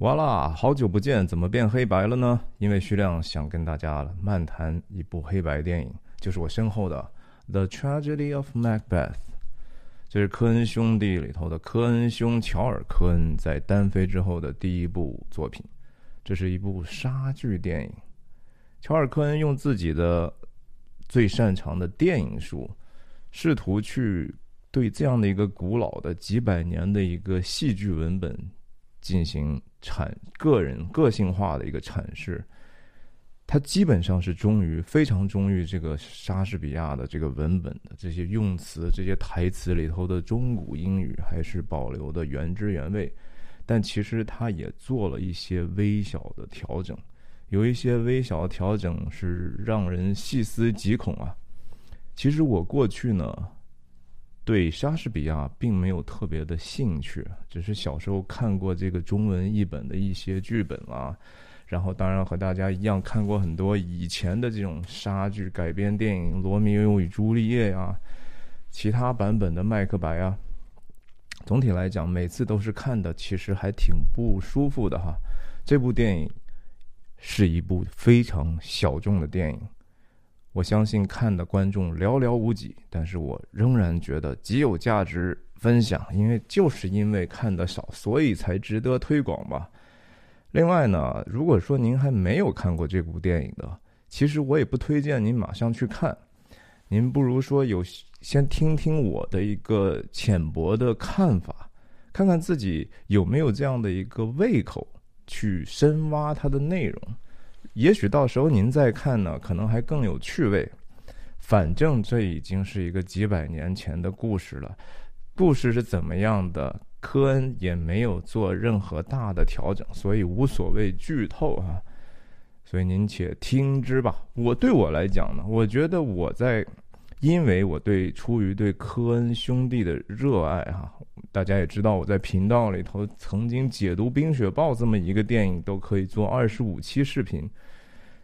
哇啦，好久不见，怎么变黑白了呢？因为徐亮想跟大家漫谈一部黑白电影，就是我身后的《The Tragedy of Macbeth》，这是科恩兄弟里头的科恩兄乔尔·科恩在单飞之后的第一部作品。这是一部杀剧电影。乔尔·科恩用自己的最擅长的电影术，试图去对这样的一个古老的几百年的一个戏剧文本进行。阐个人个性化的一个阐释，他基本上是忠于非常忠于这个莎士比亚的这个文本的这些用词、这些台词里头的中古英语，还是保留的原汁原味。但其实他也做了一些微小的调整，有一些微小的调整是让人细思极恐啊。其实我过去呢。对莎士比亚并没有特别的兴趣，只是小时候看过这个中文译本的一些剧本啦，然后当然和大家一样看过很多以前的这种莎剧改编电影，《罗密欧与朱丽叶》呀，其他版本的《麦克白》啊。总体来讲，每次都是看的其实还挺不舒服的哈。这部电影是一部非常小众的电影。我相信看的观众寥寥无几，但是我仍然觉得极有价值分享，因为就是因为看的少，所以才值得推广吧。另外呢，如果说您还没有看过这部电影的，其实我也不推荐您马上去看，您不如说有先听听我的一个浅薄的看法，看看自己有没有这样的一个胃口去深挖它的内容。也许到时候您再看呢，可能还更有趣味。反正这已经是一个几百年前的故事了，故事是怎么样的，科恩也没有做任何大的调整，所以无所谓剧透啊。所以您且听之吧。我对我来讲呢，我觉得我在，因为我对出于对科恩兄弟的热爱哈，大家也知道我在频道里头曾经解读《冰雪暴》这么一个电影，都可以做二十五期视频。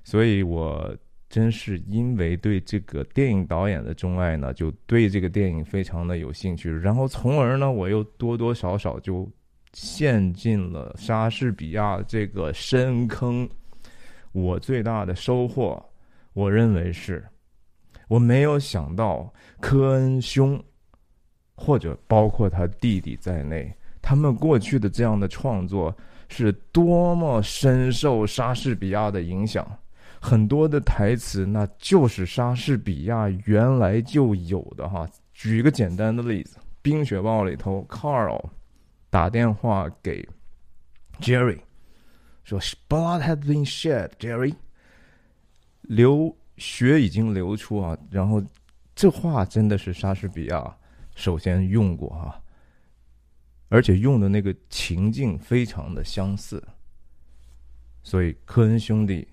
所以，我真是因为对这个电影导演的钟爱呢，就对这个电影非常的有兴趣。然后，从而呢，我又多多少少就陷进了莎士比亚这个深坑。我最大的收获，我认为是，我没有想到科恩兄，或者包括他弟弟在内，他们过去的这样的创作是多么深受莎士比亚的影响。很多的台词，那就是莎士比亚原来就有的哈。举一个简单的例子，《冰雪暴》里头，Carl 打电话给 Jerry，说：“Blood has been shed，Jerry，流血已经流出啊。”然后这话真的是莎士比亚首先用过哈，而且用的那个情境非常的相似，所以科恩兄弟。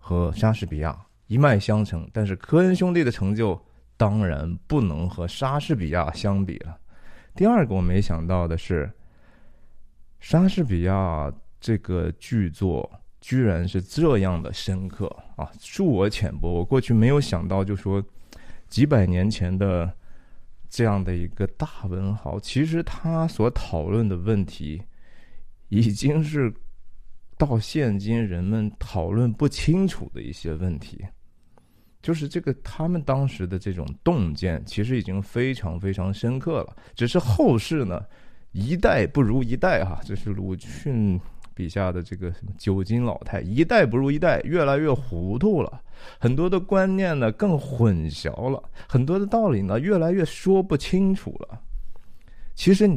和莎士比亚一脉相承，但是科恩兄弟的成就当然不能和莎士比亚相比了。第二个我没想到的是，莎士比亚这个剧作居然是这样的深刻啊！恕我浅薄，我过去没有想到，就说几百年前的这样的一个大文豪，其实他所讨论的问题已经是。到现今，人们讨论不清楚的一些问题，就是这个他们当时的这种洞见，其实已经非常非常深刻了。只是后世呢，一代不如一代哈，这是鲁迅笔下的这个什么九斤老太，一代不如一代，越来越糊涂了。很多的观念呢更混淆了，很多的道理呢越来越说不清楚了。其实。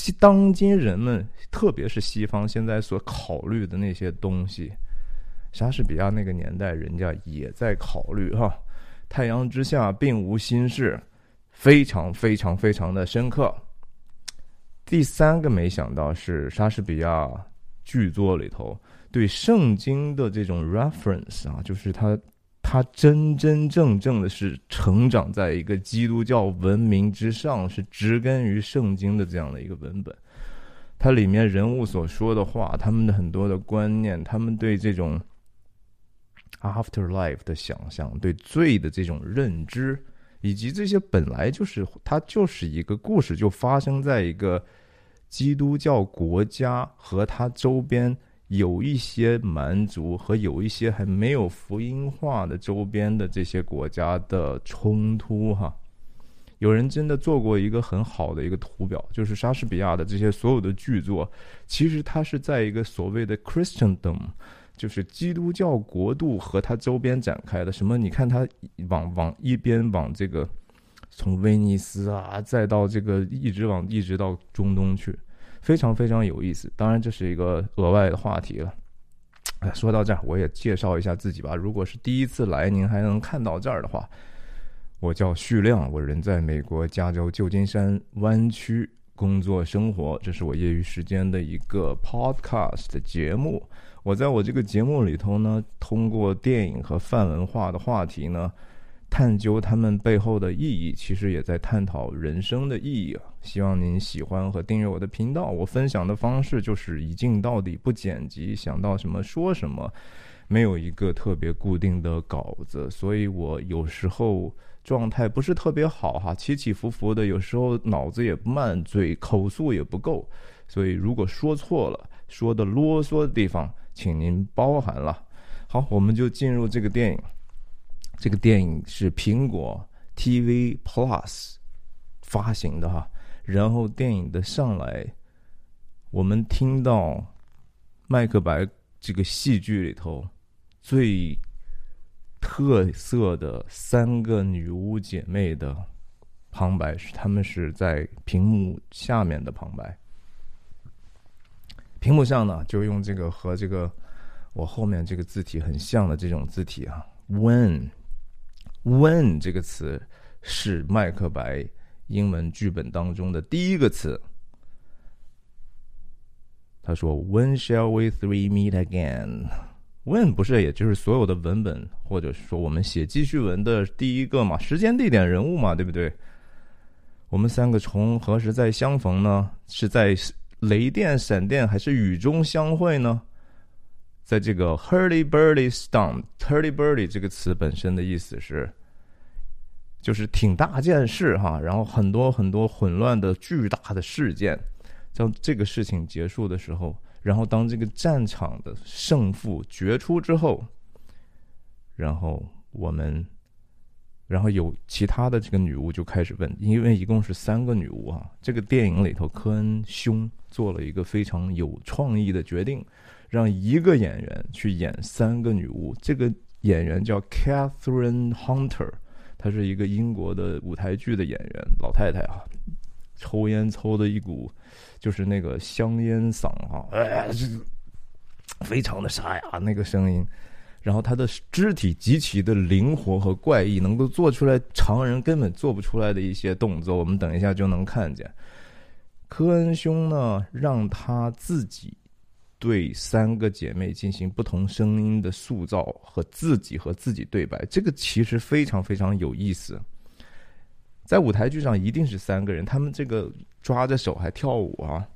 其当今人们，特别是西方现在所考虑的那些东西，莎士比亚那个年代人家也在考虑哈。太阳之下并无新事，非常非常非常的深刻。第三个没想到是莎士比亚剧作里头对圣经的这种 reference 啊，就是他。他真真正正的是成长在一个基督教文明之上，是植根于圣经的这样的一个文本。它里面人物所说的话，他们的很多的观念，他们对这种 afterlife 的想象，对罪的这种认知，以及这些本来就是它就是一个故事，就发生在一个基督教国家和它周边有一些蛮族和有一些还没有福音化的周边的这些国家的冲突哈。有人真的做过一个很好的一个图表，就是莎士比亚的这些所有的剧作，其实它是在一个所谓的 Christendom，就是基督教国度和它周边展开的。什么？你看它往往一边往这个从威尼斯啊，再到这个一直往一直到中东去，非常非常有意思。当然这是一个额外的话题了。哎，说到这儿，我也介绍一下自己吧。如果是第一次来，您还能看到这儿的话。我叫旭亮，我人在美国加州旧金山湾区工作生活。这是我业余时间的一个 podcast 节目。我在我这个节目里头呢，通过电影和泛文化的话题呢，探究他们背后的意义，其实也在探讨人生的意义啊。希望您喜欢和订阅我的频道。我分享的方式就是一镜到底，不剪辑，想到什么说什么，没有一个特别固定的稿子，所以我有时候。状态不是特别好哈，起起伏伏的，有时候脑子也慢，嘴口速也不够，所以如果说错了，说的啰嗦的地方，请您包涵了。好，我们就进入这个电影。这个电影是苹果 TV Plus 发行的哈，然后电影的上来，我们听到《麦克白》这个戏剧里头最。特色的三个女巫姐妹的旁白是，她们是在屏幕下面的旁白。屏幕上呢，就用这个和这个我后面这个字体很像的这种字体啊，when。When 这个词是麦克白英文剧本当中的第一个词。他说：“When shall we three meet again？” When 不是，也就是所有的文本，或者说我们写记叙文的第一个嘛？时间、地点、人物嘛，对不对？我们三个从何时再相逢呢？是在雷电、闪电，还是雨中相会呢？在这个 hurly burly storm，hurly burly 这个词本身的意思是，就是挺大件事哈，然后很多很多混乱的巨大的事件，当这个事情结束的时候。然后，当这个战场的胜负决出之后，然后我们，然后有其他的这个女巫就开始问，因为一共是三个女巫啊。这个电影里头，科恩兄做了一个非常有创意的决定，让一个演员去演三个女巫。这个演员叫 Catherine Hunter，她是一个英国的舞台剧的演员，老太太啊，抽烟抽的一股。就是那个香烟嗓哈，哎，这非常的沙哑那个声音，然后他的肢体极其的灵活和怪异，能够做出来常人根本做不出来的一些动作，我们等一下就能看见。科恩兄呢，让他自己对三个姐妹进行不同声音的塑造和自己和自己对白，这个其实非常非常有意思。在舞台剧上一定是三个人，他们这个抓着手还跳舞啊，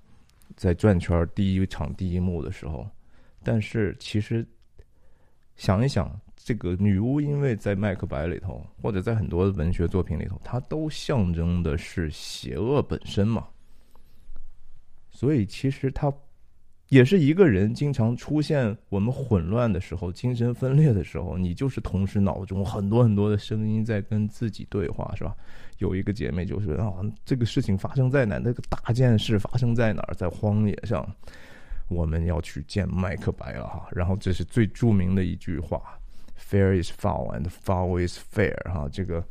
在转圈第一场第一幕的时候，但是其实想一想，这个女巫因为在《麦克白》里头，或者在很多文学作品里头，它都象征的是邪恶本身嘛，所以其实它。也是一个人经常出现我们混乱的时候、精神分裂的时候，你就是同时脑中很多很多的声音在跟自己对话，是吧？有一个姐妹就是啊，这个事情发生在哪？那个大件事发生在哪儿？在荒野上，我们要去见麦克白了哈。然后这是最著名的一句话：“Fair is foul and foul is fair。”哈，这个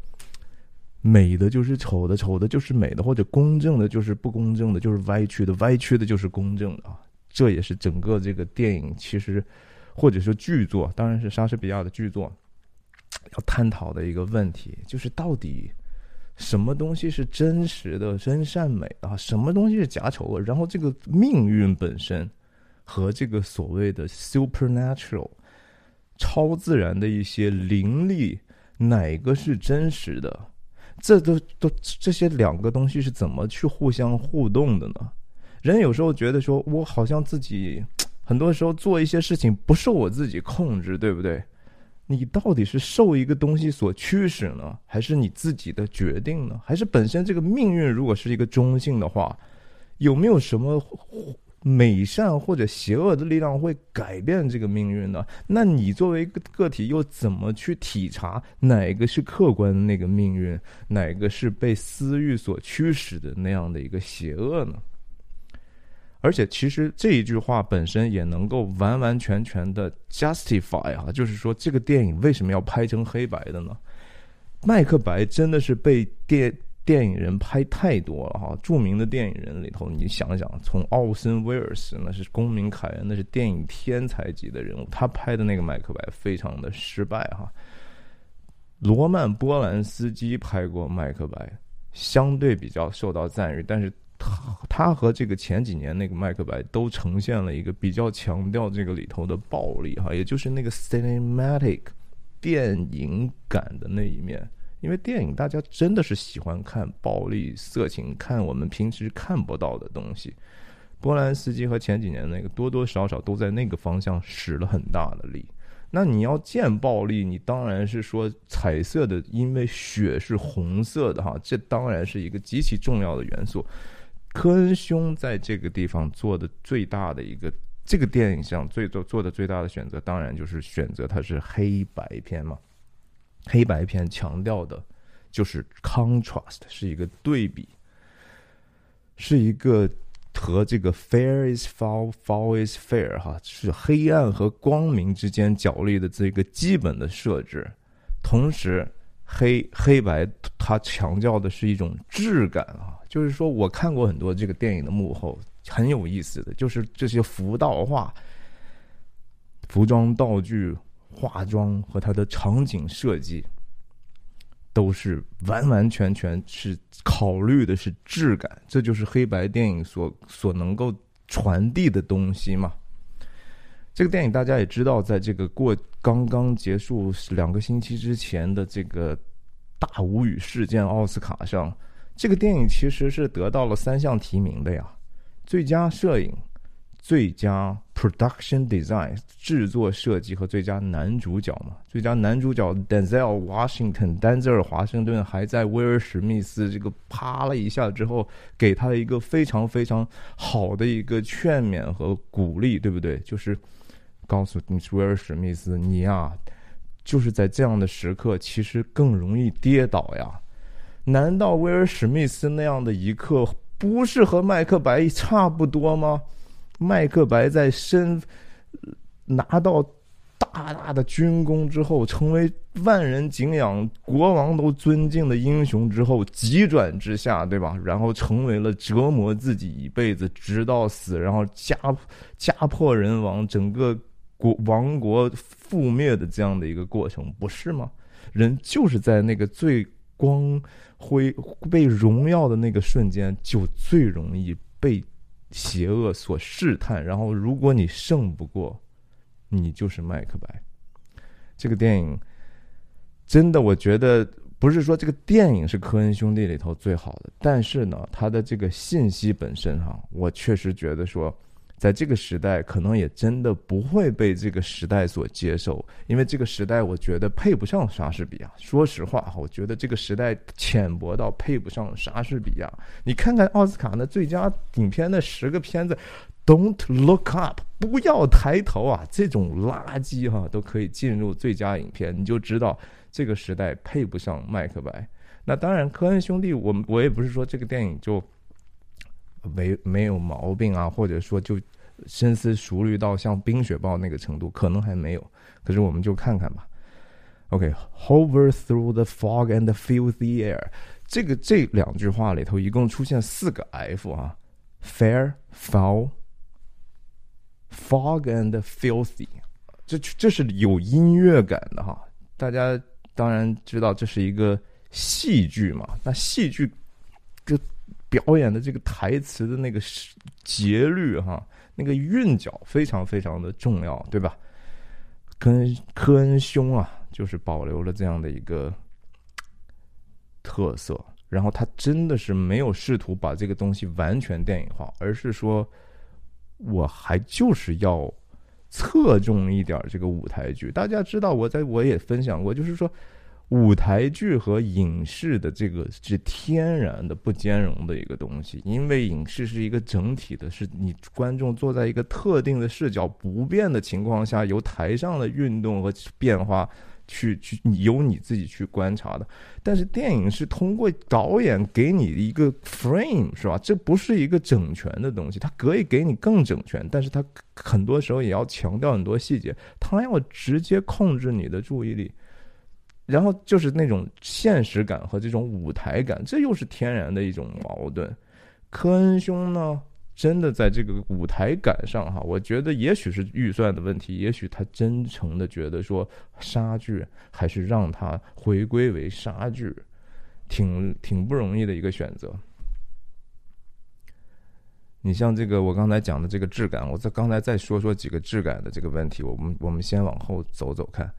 美的就是丑的，丑的就是美的，或者公正的就是不公正的，就是歪曲的，歪曲的就是公正的啊。这也是整个这个电影其实，或者说剧作，当然是莎士比亚的剧作，要探讨的一个问题，就是到底什么东西是真实的真善美啊，什么东西是假丑恶？然后这个命运本身和这个所谓的 supernatural 超自然的一些灵力，哪个是真实的？这都都这些两个东西是怎么去互相互动的呢？人有时候觉得说，我好像自己很多时候做一些事情不受我自己控制，对不对？你到底是受一个东西所驱使呢，还是你自己的决定呢？还是本身这个命运如果是一个中性的话，有没有什么美善或者邪恶的力量会改变这个命运呢？那你作为一个个体，又怎么去体察哪个是客观的那个命运，哪个是被私欲所驱使的那样的一个邪恶呢？而且，其实这一句话本身也能够完完全全的 justify 啊，就是说这个电影为什么要拍成黑白的呢？麦克白真的是被电电影人拍太多了哈，著名的电影人里头，你想想，从奥森威尔斯那是公民凯恩，那是电影天才级的人物，他拍的那个麦克白非常的失败哈。罗曼波兰斯基拍过麦克白，相对比较受到赞誉，但是他和这个前几年那个麦克白都呈现了一个比较强调这个里头的暴力哈，也就是那个 cinematic 电影感的那一面。因为电影，大家真的是喜欢看暴力、色情，看我们平时看不到的东西。波兰斯基和前几年那个多多少少都在那个方向使了很大的力。那你要见暴力，你当然是说彩色的，因为血是红色的哈，这当然是一个极其重要的元素。科恩兄在这个地方做的最大的一个，这个电影上最做做的最大的选择，当然就是选择它是黑白片嘛。黑白片强调的，就是 contrast，是一个对比，是一个和这个 fair is foul，foul is fair，哈，是黑暗和光明之间角力的这个基本的设置。同时，黑黑白它强调的是一种质感啊，就是说我看过很多这个电影的幕后，很有意思的就是这些服道化、服装道具。化妆和它的场景设计，都是完完全全是考虑的是质感，这就是黑白电影所所能够传递的东西嘛。这个电影大家也知道，在这个过刚刚结束两个星期之前的这个大无语事件奥斯卡上，这个电影其实是得到了三项提名的呀，最佳摄影。最佳 production design 制作设计和最佳男主角嘛，最佳男主角 Denzel Washington 丹泽尔华盛顿还在威尔史密斯这个啪了一下之后，给他一个非常非常好的一个劝勉和鼓励，对不对？就是告诉你威尔史密斯，你呀，就是在这样的时刻，其实更容易跌倒呀。难道威尔史密斯那样的一刻，不是和麦克白差不多吗？麦克白在身拿到大大的军功之后，成为万人敬仰、国王都尊敬的英雄之后，急转直下，对吧？然后成为了折磨自己一辈子，直到死，然后家家破人亡，整个国王国覆灭的这样的一个过程，不是吗？人就是在那个最光辉、被荣耀的那个瞬间，就最容易被。邪恶所试探，然后如果你胜不过，你就是麦克白。这个电影真的，我觉得不是说这个电影是科恩兄弟里头最好的，但是呢，它的这个信息本身哈，我确实觉得说。在这个时代，可能也真的不会被这个时代所接受，因为这个时代，我觉得配不上莎士比亚。说实话，我觉得这个时代浅薄到配不上莎士比亚。你看看奥斯卡那最佳影片的十个片子，Don't look up，不要抬头啊，这种垃圾哈都可以进入最佳影片，你就知道这个时代配不上麦克白。那当然，科恩兄弟，我我也不是说这个电影就。没没有毛病啊，或者说就深思熟虑到像《冰雪暴》那个程度，可能还没有。可是我们就看看吧。OK，hover through the fog and feel the air。这个这两句话里头一共出现四个 F 啊，fair、foul、fog and filthy。这这是有音乐感的哈。大家当然知道这是一个戏剧嘛，那戏剧就。表演的这个台词的那个节律哈，那个韵脚非常非常的重要，对吧？跟科恩兄啊，就是保留了这样的一个特色，然后他真的是没有试图把这个东西完全电影化，而是说，我还就是要侧重一点这个舞台剧。大家知道，我在我也分享过，就是说。舞台剧和影视的这个是天然的不兼容的一个东西，因为影视是一个整体的，是你观众坐在一个特定的视角不变的情况下，由台上的运动和变化去去由你自己去观察的。但是电影是通过导演给你一个 frame，是吧？这不是一个整全的东西，它可以给你更整全，但是它很多时候也要强调很多细节，它要直接控制你的注意力。然后就是那种现实感和这种舞台感，这又是天然的一种矛盾。科恩兄呢，真的在这个舞台感上哈，我觉得也许是预算的问题，也许他真诚的觉得说杀剧还是让他回归为杀剧，挺挺不容易的一个选择。你像这个我刚才讲的这个质感，我再刚才再说说几个质感的这个问题，我们我们先往后走走看。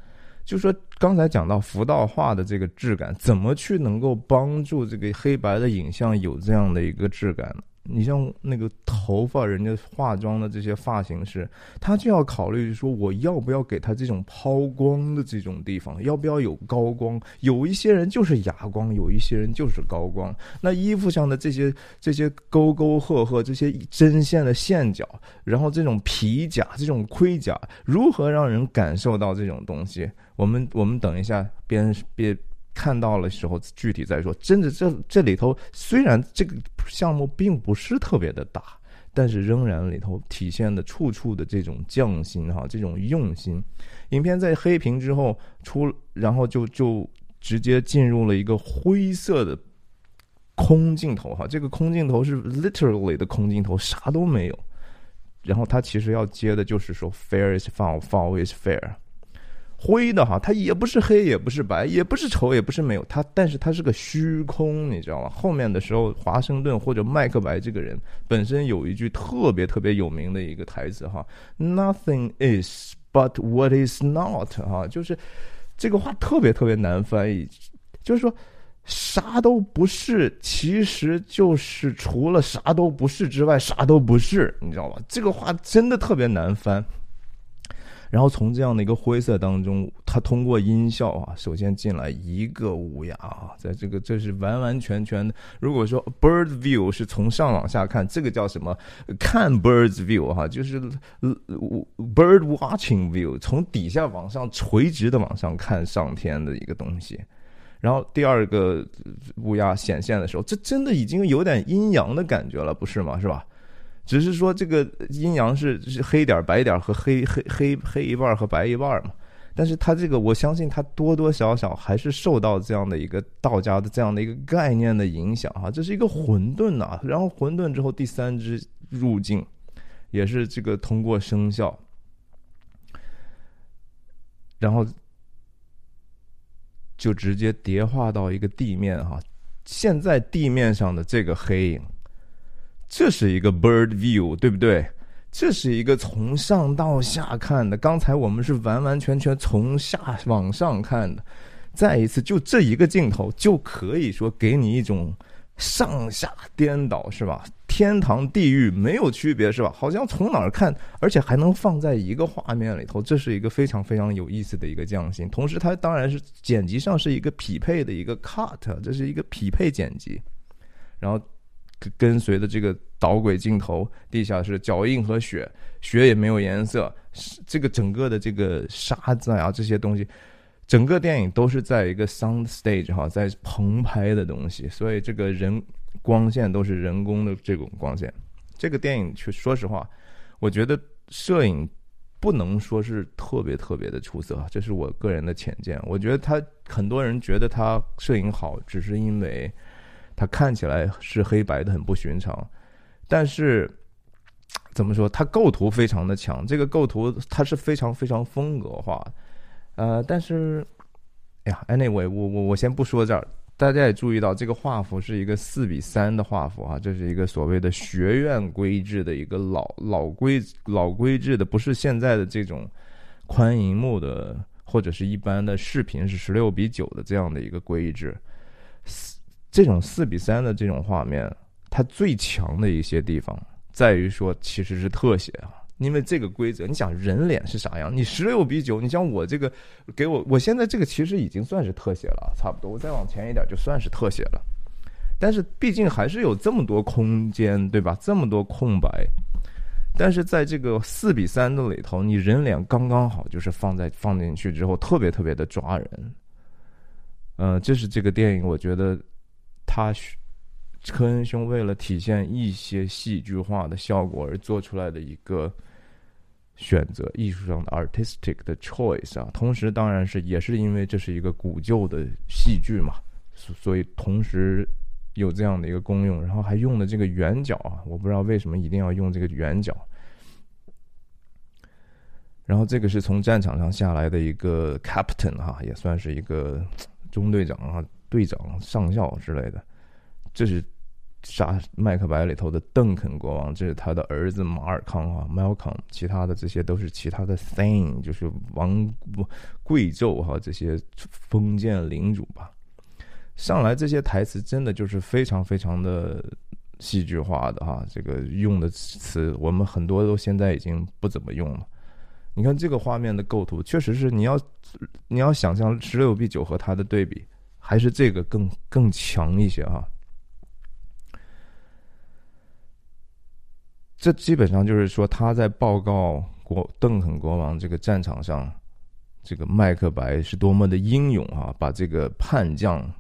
就说刚才讲到浮道画的这个质感，怎么去能够帮助这个黑白的影像有这样的一个质感呢？你像那个头发，人家化妆的这些发型师，他就要考虑说，我要不要给他这种抛光的这种地方，要不要有高光？有一些人就是哑光，有一些人就是高光。那衣服上的这些这些沟沟壑壑，这些针线的线角，然后这种皮甲、这种盔甲，如何让人感受到这种东西？我们我们等一下边边。看到了时候具体再说。真的，这这里头虽然这个项目并不是特别的大，但是仍然里头体现的处处的这种匠心哈，这种用心。影片在黑屏之后出，然后就就直接进入了一个灰色的空镜头哈。这个空镜头是 literally 的空镜头，啥都没有。然后他其实要接的就是说，fair is foul，foul is fair。灰的哈，它也不是黑，也不是白，也不是丑，也不是没有它，但是它是个虚空，你知道吗？后面的时候，华盛顿或者麦克白这个人本身有一句特别特别有名的一个台词哈，Nothing is but what is not 哈，就是这个话特别特别难翻译，就是说啥都不是，其实就是除了啥都不是之外啥都不是，你知道吗？这个话真的特别难翻。然后从这样的一个灰色当中，他通过音效啊，首先进来一个乌鸦啊，在这个这是完完全全的。如果说 bird view 是从上往下看，这个叫什么？看 birds view 哈，就是 bird watching view，从底下往上垂直的往上看上天的一个东西。然后第二个乌鸦显现的时候，这真的已经有点阴阳的感觉了，不是吗？是吧？只是说这个阴阳是是黑点白点和黑黑黑黑一半和白一半嘛，但是它这个我相信它多多少少还是受到这样的一个道家的这样的一个概念的影响哈，这是一个混沌呐，然后混沌之后第三只入境，也是这个通过生肖，然后就直接叠化到一个地面哈，现在地面上的这个黑影。这是一个 bird view，对不对？这是一个从上到下看的。刚才我们是完完全全从下往上看的。再一次，就这一个镜头就可以说给你一种上下颠倒，是吧？天堂地狱没有区别，是吧？好像从哪儿看，而且还能放在一个画面里头，这是一个非常非常有意思的一个匠心。同时，它当然是剪辑上是一个匹配的一个 cut，这是一个匹配剪辑，然后。跟随的这个导轨镜头，地下是脚印和雪，雪也没有颜色。这个整个的这个沙子啊，这些东西，整个电影都是在一个 sound stage 哈，在棚拍的东西，所以这个人光线都是人工的这种光线。这个电影，去说实话，我觉得摄影不能说是特别特别的出色，这是我个人的浅见。我觉得他很多人觉得他摄影好，只是因为。它看起来是黑白的，很不寻常，但是怎么说？它构图非常的强，这个构图它是非常非常风格化，呃，但是，哎呀，anyway，我我我先不说这儿，大家也注意到这个画幅是一个四比三的画幅啊，这是一个所谓的学院规制的一个老老规老规制的，不是现在的这种宽银幕的或者是一般的视频是十六比九的这样的一个规制。这种四比三的这种画面，它最强的一些地方在于说，其实是特写啊，因为这个规则，你想人脸是啥样？你十六比九，你像我这个，给我我现在这个其实已经算是特写了，差不多。我再往前一点就算是特写了，但是毕竟还是有这么多空间，对吧？这么多空白，但是在这个四比三的里头，你人脸刚刚好，就是放在放进去之后，特别特别的抓人。嗯，这是这个电影，我觉得他。科恩兄为了体现一些戏剧化的效果而做出来的一个选择，艺术上的 artistic 的 choice 啊，同时当然是也是因为这是一个古旧的戏剧嘛，所以同时有这样的一个功用，然后还用的这个圆角啊，我不知道为什么一定要用这个圆角，然后这个是从战场上下来的一个 captain 哈，也算是一个中队长啊、队长、上校之类的。这是《杀麦克白》里头的邓肯国王，这是他的儿子马尔康啊，Malcolm。其他的这些都是其他的 thing，就是王贵胄哈，这些封建领主吧。上来这些台词真的就是非常非常的戏剧化的哈，这个用的词我们很多都现在已经不怎么用了。你看这个画面的构图，确实是你要你要想象十六比九和它的对比，还是这个更更强一些哈。这基本上就是说，他在报告国邓肯国王这个战场上，这个麦克白是多么的英勇啊！把这个叛将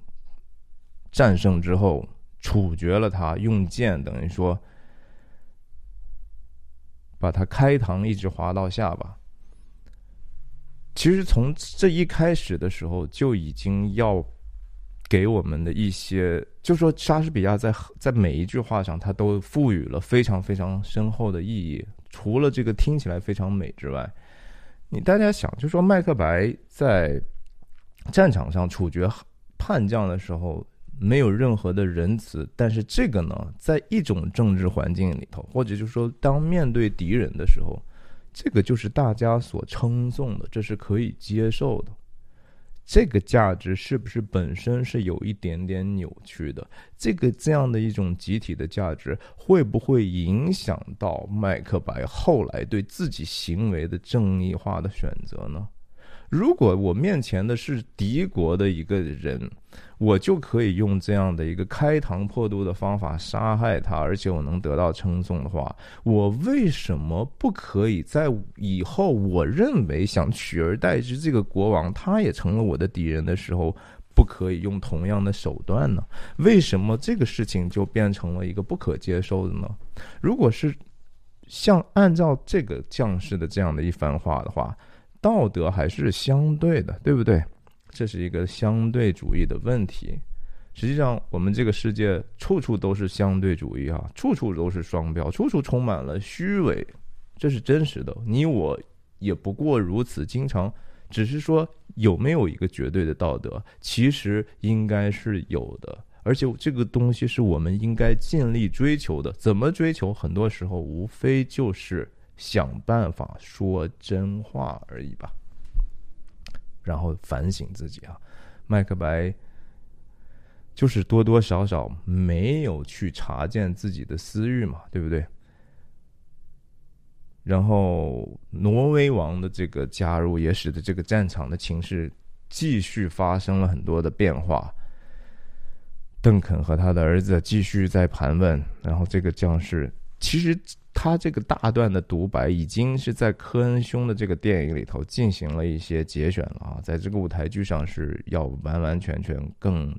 战胜之后，处决了他，用剑等于说把他开膛一直划到下巴。其实从这一开始的时候，就已经要。给我们的一些，就说莎士比亚在在每一句话上，他都赋予了非常非常深厚的意义。除了这个听起来非常美之外，你大家想，就说麦克白在战场上处决叛将的时候，没有任何的仁慈，但是这个呢，在一种政治环境里头，或者就是说当面对敌人的时候，这个就是大家所称颂的，这是可以接受的。这个价值是不是本身是有一点点扭曲的？这个这样的一种集体的价值，会不会影响到麦克白后来对自己行为的正义化的选择呢？如果我面前的是敌国的一个人，我就可以用这样的一个开膛破肚的方法杀害他，而且我能得到称颂的话，我为什么不可以在以后我认为想取而代之这个国王，他也成了我的敌人的时候，不可以用同样的手段呢？为什么这个事情就变成了一个不可接受的呢？如果是像按照这个将士的这样的一番话的话。道德还是相对的，对不对？这是一个相对主义的问题。实际上，我们这个世界处处都是相对主义啊，处处都是双标，处处充满了虚伪，这是真实的。你我也不过如此，经常只是说有没有一个绝对的道德，其实应该是有的。而且这个东西是我们应该尽力追求的。怎么追求？很多时候无非就是。想办法说真话而已吧，然后反省自己啊。麦克白就是多多少少没有去查见自己的私欲嘛，对不对？然后挪威王的这个加入，也使得这个战场的情势继续发生了很多的变化。邓肯和他的儿子继续在盘问，然后这个将士其实。他这个大段的独白已经是在科恩兄的这个电影里头进行了一些节选了啊，在这个舞台剧上是要完完全全更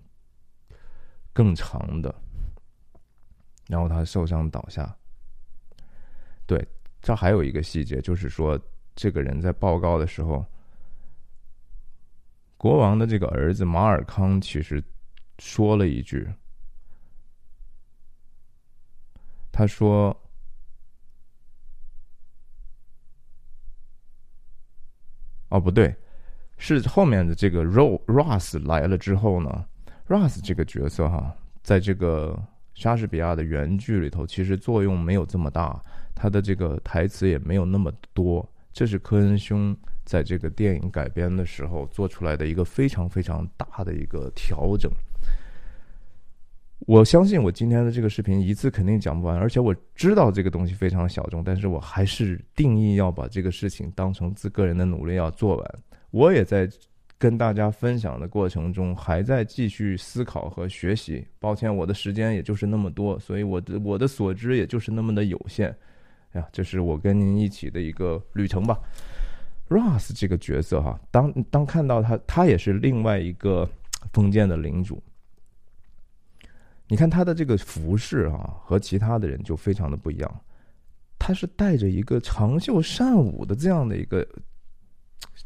更长的。然后他受伤倒下。对，这还有一个细节，就是说这个人在报告的时候，国王的这个儿子马尔康其实说了一句，他说。哦，不对，是后面的这个 Ro Ross 来了之后呢，Ross 这个角色哈，在这个莎士比亚的原剧里头，其实作用没有这么大，他的这个台词也没有那么多。这是科恩兄在这个电影改编的时候做出来的一个非常非常大的一个调整。我相信我今天的这个视频一次肯定讲不完，而且我知道这个东西非常小众，但是我还是定义要把这个事情当成自个人的努力要做完。我也在跟大家分享的过程中，还在继续思考和学习。抱歉，我的时间也就是那么多，所以我的我的所知也就是那么的有限。呀，这是我跟您一起的一个旅程吧。Ross 这个角色哈，当当看到他，他也是另外一个封建的领主。你看他的这个服饰啊，和其他的人就非常的不一样。他是带着一个长袖善舞的这样的一个，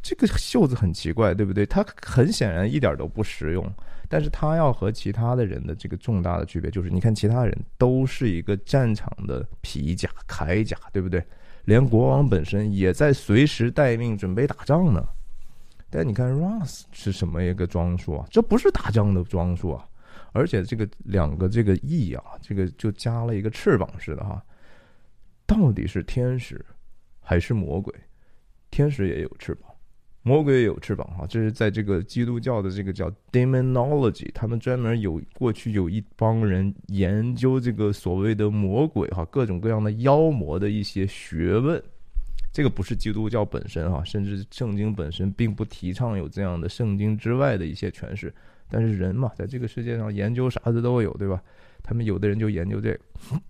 这个袖子很奇怪，对不对？他很显然一点都不实用。但是他要和其他的人的这个重大的区别就是，你看其他人都是一个战场的皮甲铠甲，对不对？连国王本身也在随时待命，准备打仗呢。但你看 Ross 是什么一个装束啊？这不是打仗的装束啊！而且这个两个这个翼啊，这个就加了一个翅膀似的哈，到底是天使还是魔鬼？天使也有翅膀，魔鬼也有翅膀哈。这是在这个基督教的这个叫 demonology，他们专门有过去有一帮人研究这个所谓的魔鬼哈，各种各样的妖魔的一些学问。这个不是基督教本身哈，甚至圣经本身并不提倡有这样的圣经之外的一些诠释。但是人嘛，在这个世界上研究啥子都有，对吧？他们有的人就研究这个。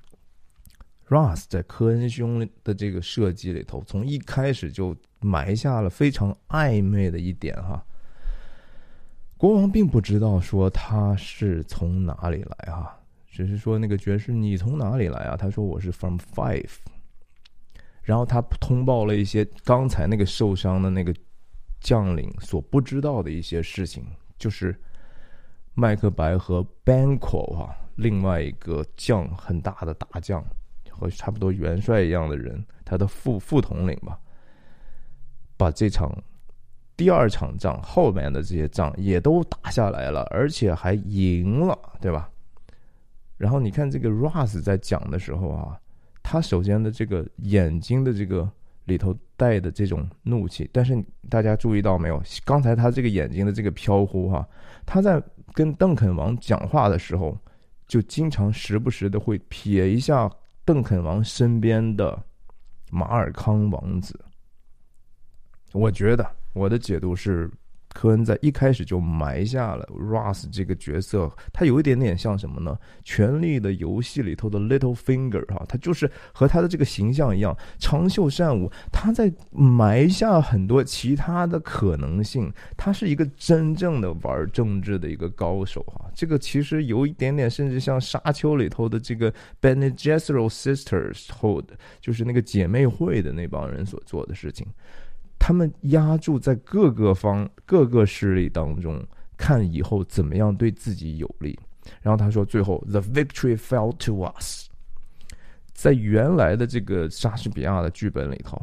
Ross 在科恩兄的这个设计里头，从一开始就埋下了非常暧昧的一点哈。国王并不知道说他是从哪里来哈，只是说那个爵士你从哪里来啊？他说我是 from five。然后他通报了一些刚才那个受伤的那个将领所不知道的一些事情，就是。麦克白和 Banquo 啊，另外一个将很大的大将和差不多元帅一样的人，他的副副统领吧，把这场第二场仗后面的这些仗也都打下来了，而且还赢了，对吧？然后你看这个 Russ 在讲的时候啊，他首先的这个眼睛的这个里头带的这种怒气，但是大家注意到没有？刚才他这个眼睛的这个飘忽哈，他在。跟邓肯王讲话的时候，就经常时不时的会瞥一下邓肯王身边的马尔康王子。我觉得我的解读是。科恩在一开始就埋下了 Ross 这个角色，他有一点点像什么呢？《权力的游戏》里头的 Little Finger 哈，他就是和他的这个形象一样，长袖善舞，他在埋下很多其他的可能性。他是一个真正的玩政治的一个高手哈，这个其实有一点点，甚至像《沙丘》里头的这个 Bene g e s s e r o Sisters Hold，就是那个姐妹会的那帮人所做的事情。他们压住在各个方、各个势力当中，看以后怎么样对自己有利。然后他说：“最后，the victory fell to us。”在原来的这个莎士比亚的剧本里头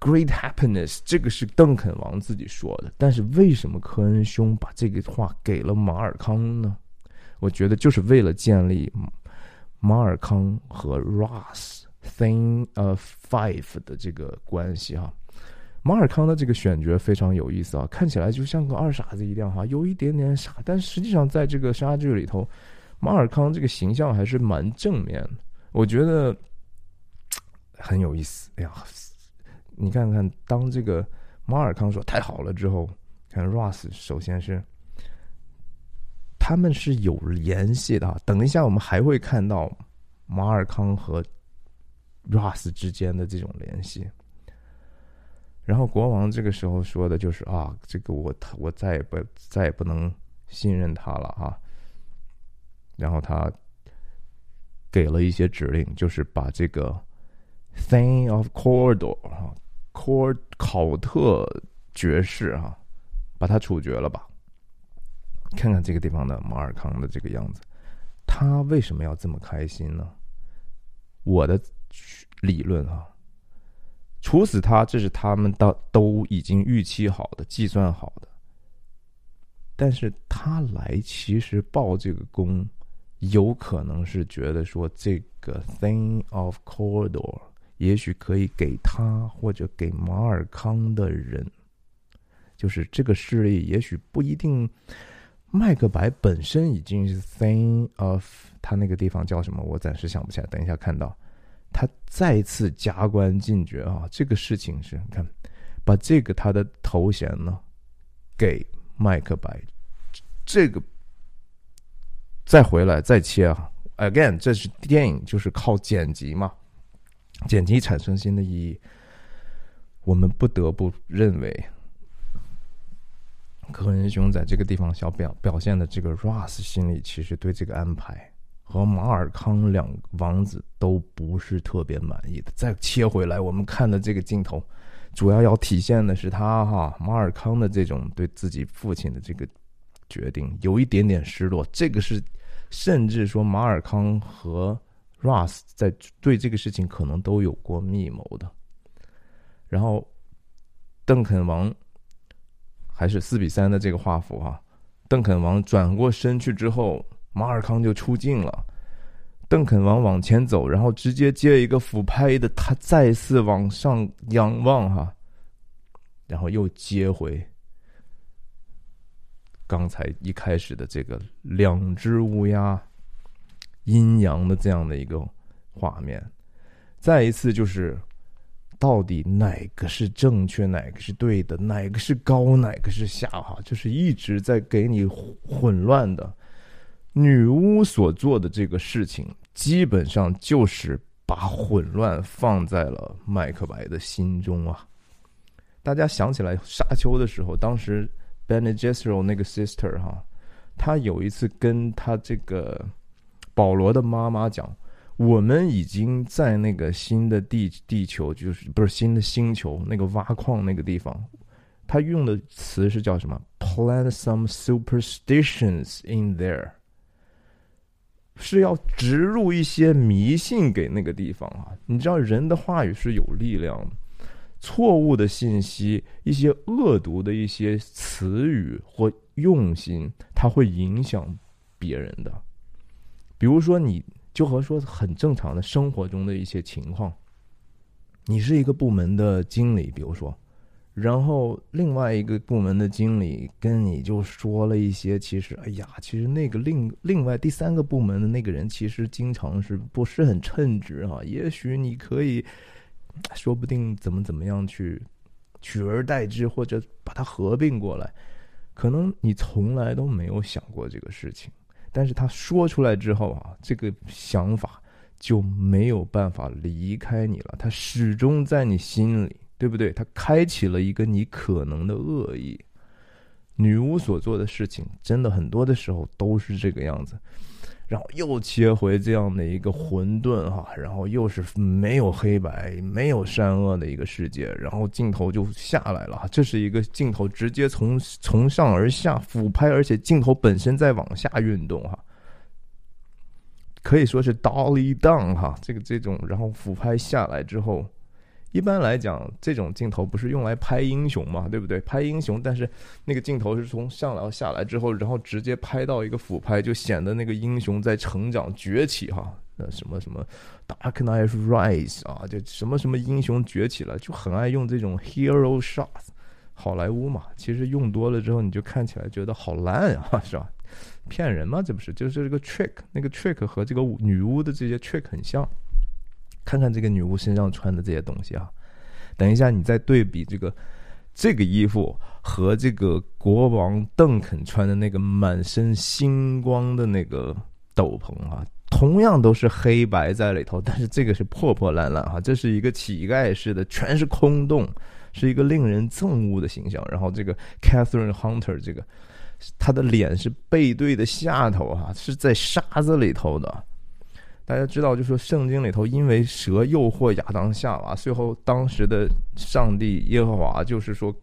，“great happiness” 这个是邓肯王自己说的。但是为什么科恩兄把这个话给了马尔康呢？我觉得就是为了建立马尔康和 Ross thing of five 的这个关系哈。马尔康的这个选角非常有意思啊，看起来就像个二傻子一样哈，有一点点傻，但实际上在这个杀剧里头，马尔康这个形象还是蛮正面的，我觉得很有意思。哎呀，你看看，当这个马尔康说太好了之后，看 Ross 首先是他们是有联系的，啊等一下我们还会看到马尔康和 Ross 之间的这种联系。然后国王这个时候说的就是啊，这个我我再也不再也不能信任他了啊。然后他给了一些指令，就是把这个 Thing of Cordor 哈，Cord 考特爵士哈，把他处决了吧。看看这个地方的马尔康的这个样子，他为什么要这么开心呢？我的理论啊。处死他，这是他们的都已经预期好的、计算好的。但是他来其实报这个功，有可能是觉得说这个 thing of corridor 也许可以给他或者给马尔康的人，就是这个势力也许不一定麦克白本身已经是 thing of 他那个地方叫什么？我暂时想不起来。等一下看到他再次加官进爵啊！这个事情是，你看，把这个他的头衔呢给麦克白，这个再回来再切啊！Again，这是电影，就是靠剪辑嘛，剪辑产生新的意义。我们不得不认为。柯恩兄在这个地方小表表现的这个 Russ 心里其实对这个安排和马尔康两王子都不是特别满意的。再切回来，我们看的这个镜头，主要要体现的是他哈马尔康的这种对自己父亲的这个决定有一点点失落。这个是甚至说马尔康和 Russ 在对这个事情可能都有过密谋的。然后邓肯王。还是四比三的这个画幅哈，邓肯王转过身去之后，马尔康就出镜了。邓肯王往前走，然后直接接一个俯拍的，他再次往上仰望哈，然后又接回刚才一开始的这个两只乌鸦阴阳的这样的一个画面，再一次就是。到底哪个是正确，哪个是对的，哪个是高，哪个是下？哈，就是一直在给你混乱的。女巫所做的这个事情，基本上就是把混乱放在了麦克白的心中啊。大家想起来沙丘的时候，当时 Bene Gesserit 那个 sister 哈，他有一次跟他这个保罗的妈妈讲。我们已经在那个新的地地球，就是不是新的星球那个挖矿那个地方，他用的词是叫什么？Plant some superstitions in there，是要植入一些迷信给那个地方啊！你知道人的话语是有力量的，错误的信息、一些恶毒的一些词语或用心，它会影响别人的。比如说你。就和说很正常的生活中的一些情况，你是一个部门的经理，比如说，然后另外一个部门的经理跟你就说了一些，其实，哎呀，其实那个另另外第三个部门的那个人，其实经常是不是很称职啊？也许你可以，说不定怎么怎么样去取而代之，或者把它合并过来，可能你从来都没有想过这个事情。但是他说出来之后啊，这个想法就没有办法离开你了，他始终在你心里，对不对？他开启了一个你可能的恶意。女巫所做的事情，真的很多的时候都是这个样子。然后又切回这样的一个混沌哈，然后又是没有黑白、没有善恶的一个世界，然后镜头就下来了。这是一个镜头直接从从上而下俯拍，而且镜头本身在往下运动哈，可以说是 dolly down 哈。这个这种然后俯拍下来之后。一般来讲，这种镜头不是用来拍英雄嘛，对不对？拍英雄，但是那个镜头是从上来下来之后，然后直接拍到一个俯拍，就显得那个英雄在成长崛起哈。那什么什么 Dark Knight Rise 啊，就什么什么英雄崛起了，就很爱用这种 hero shots。好莱坞嘛，其实用多了之后，你就看起来觉得好烂啊，是吧？骗人嘛，这不是？就是这个 trick，那个 trick 和这个女巫的这些 trick 很像。看看这个女巫身上穿的这些东西啊，等一下你再对比这个这个衣服和这个国王邓肯穿的那个满身星光的那个斗篷啊，同样都是黑白在里头，但是这个是破破烂烂哈，这是一个乞丐式的，全是空洞，是一个令人憎恶的形象。然后这个 Catherine Hunter 这个，她的脸是背对的下头哈，是在沙子里头的。大家知道，就说圣经里头，因为蛇诱惑亚当夏娃，最后当时的上帝耶和华就是说，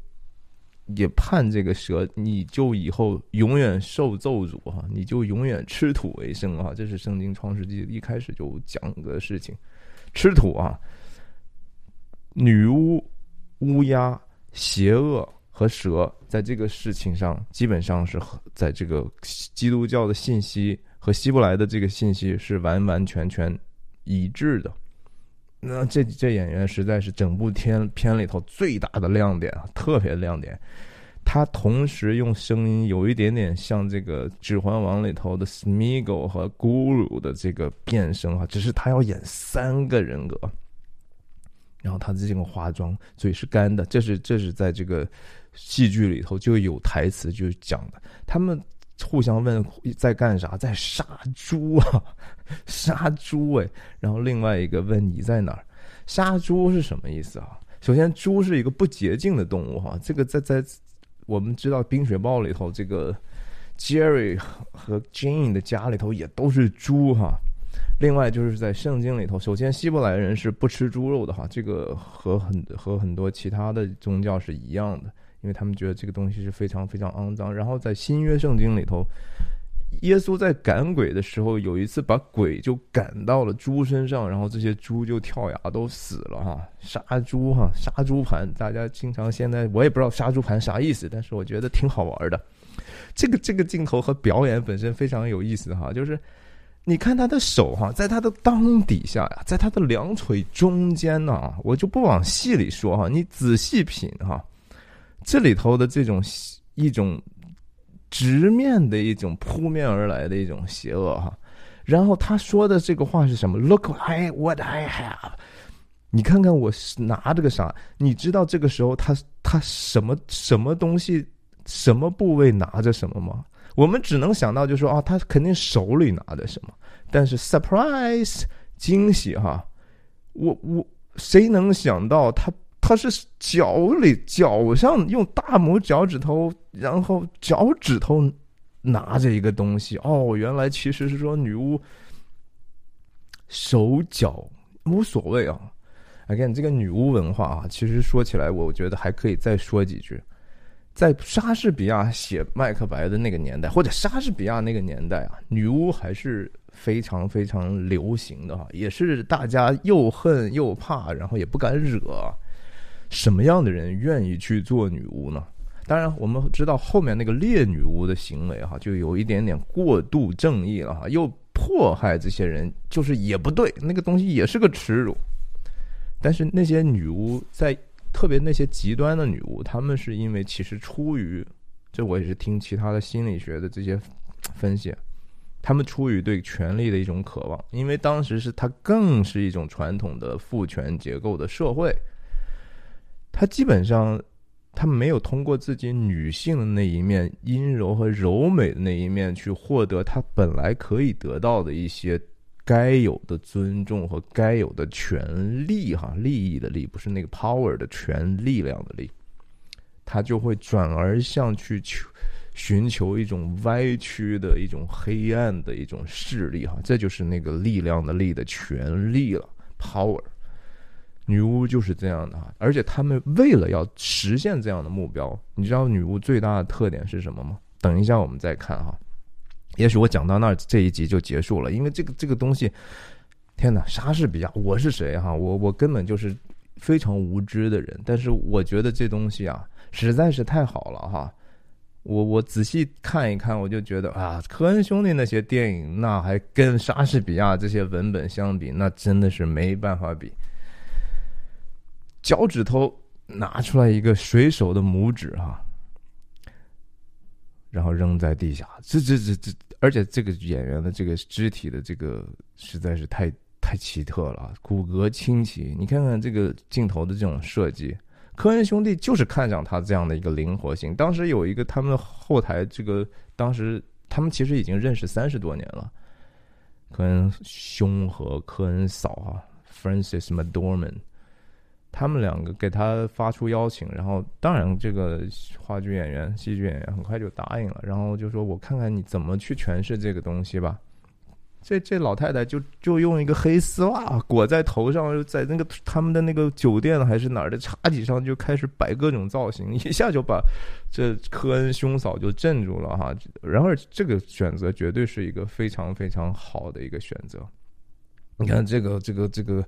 也判这个蛇，你就以后永远受咒诅哈，你就永远吃土为生啊！这是圣经创世纪一开始就讲的事情，吃土啊！女巫、乌鸦、邪恶和蛇，在这个事情上基本上是在这个基督教的信息。和希伯来的这个信息是完完全全一致的，那这这演员实在是整部片片里头最大的亮点啊，特别亮点。他同时用声音有一点点像这个《指环王》里头的 Smeagol 和 Guru 的这个变声啊，只是他要演三个人格。然后他的这个化妆，嘴是干的，这是这是在这个戏剧里头就有台词就讲的。他们互相问在干啥，在杀猪啊，杀猪哎。然后另外一个问你在哪儿，杀猪是什么意思啊？首先，猪是一个不洁净的动物哈，这个在在我们知道《冰雪暴》里头，这个 Jerry 和 Jane 的家里头也都是猪哈。另外就是在圣经里头，首先希伯来人是不吃猪肉的哈，这个和很和很多其他的宗教是一样的，因为他们觉得这个东西是非常非常肮脏。然后在新约圣经里头，耶稣在赶鬼的时候，有一次把鬼就赶到了猪身上，然后这些猪就跳崖都死了哈，杀猪哈，杀猪盘，大家经常现在我也不知道杀猪盘啥意思，但是我觉得挺好玩的。这个这个镜头和表演本身非常有意思哈，就是。你看他的手哈，在他的裆底下呀，在他的两腿中间呢，我就不往细里说哈，你仔细品哈，这里头的这种一种直面的一种扑面而来的一种邪恶哈。然后他说的这个话是什么？Look I what I have，你看看我拿着个啥？你知道这个时候他他什么什么东西，什么部位拿着什么吗？我们只能想到，就说啊，他肯定手里拿的什么？但是 surprise 惊喜哈，我我谁能想到他他是脚里脚上用大拇脚趾头，然后脚趾头拿着一个东西哦，原来其实是说女巫手脚无所谓啊。again 这个女巫文化啊，其实说起来，我觉得还可以再说几句。在莎士比亚写《麦克白》的那个年代，或者莎士比亚那个年代啊，女巫还是非常非常流行的哈，也是大家又恨又怕，然后也不敢惹。什么样的人愿意去做女巫呢？当然，我们知道后面那个猎女巫的行为哈，就有一点点过度正义了哈，又迫害这些人，就是也不对，那个东西也是个耻辱。但是那些女巫在。特别那些极端的女巫，她们是因为其实出于，这我也是听其他的心理学的这些分析，她们出于对权力的一种渴望，因为当时是它更是一种传统的父权结构的社会，她基本上她没有通过自己女性的那一面阴柔和柔美的那一面去获得她本来可以得到的一些。该有的尊重和该有的权利，哈，利益的利不是那个 power 的权力量的利，他就会转而向去求寻求一种歪曲的一种黑暗的一种势力，哈，这就是那个力量的力的权利了，power。女巫就是这样的哈，而且他们为了要实现这样的目标，你知道女巫最大的特点是什么吗？等一下我们再看哈。也许我讲到那儿这一集就结束了，因为这个这个东西，天哪！莎士比亚，我是谁哈？我我根本就是非常无知的人。但是我觉得这东西啊，实在是太好了哈！我我仔细看一看，我就觉得啊，科恩兄弟那些电影，那还跟莎士比亚这些文本相比，那真的是没办法比。脚趾头拿出来一个水手的拇指哈。然后扔在地下，这这这这，而且这个演员的这个肢体的这个实在是太太奇特了，骨骼清奇。你看看这个镜头的这种设计，科恩兄弟就是看上他这样的一个灵活性。当时有一个他们后台，这个当时他们其实已经认识三十多年了，科恩兄和科恩嫂啊，Francis McDormand。他们两个给他发出邀请，然后当然这个话剧演员、戏剧演员很快就答应了，然后就说：“我看看你怎么去诠释这个东西吧。”这这老太太就就用一个黑丝袜裹在头上，在那个他们的那个酒店还是哪儿的茶几上就开始摆各种造型，一下就把这科恩兄嫂就镇住了哈。然而这个选择绝对是一个非常非常好的一个选择。你看这个这个这个。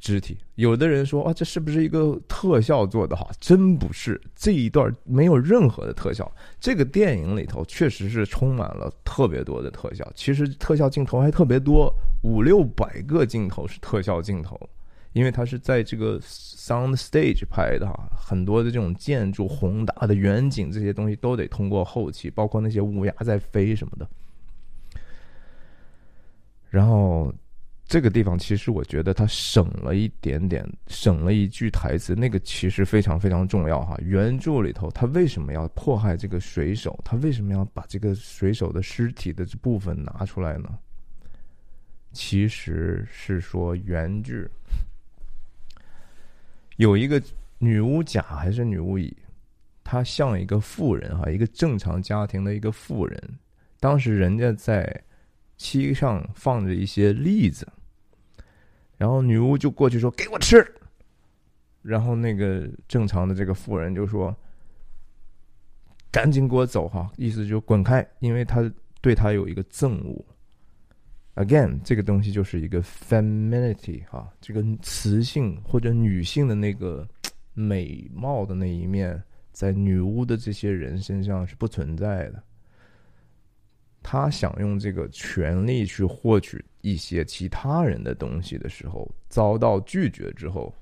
肢体，有的人说啊，这是不是一个特效做的好？真不是，这一段没有任何的特效。这个电影里头确实是充满了特别多的特效，其实特效镜头还特别多，五六百个镜头是特效镜头，因为它是在这个 sound stage 拍的哈，很多的这种建筑、宏大的远景这些东西都得通过后期，包括那些乌鸦在飞什么的。然后这个地方其实我觉得他省了一点点，省了一句台词，那个其实非常非常重要哈。原著里头他为什么要迫害这个水手？他为什么要把这个水手的尸体的这部分拿出来呢？其实是说原句。有一个女巫甲还是女巫乙，她像一个妇人哈，一个正常家庭的一个妇人。当时人家在漆上放着一些栗子，然后女巫就过去说：“给我吃。”然后那个正常的这个妇人就说：“赶紧给我走哈！”意思就滚开，因为他对他有一个憎恶。Again，这个东西就是一个 femininity 哈，这个雌性或者女性的那个美貌的那一面，在女巫的这些人身上是不存在的。他想用这个权利去获取一些其他人的东西的时候，遭到拒绝之后，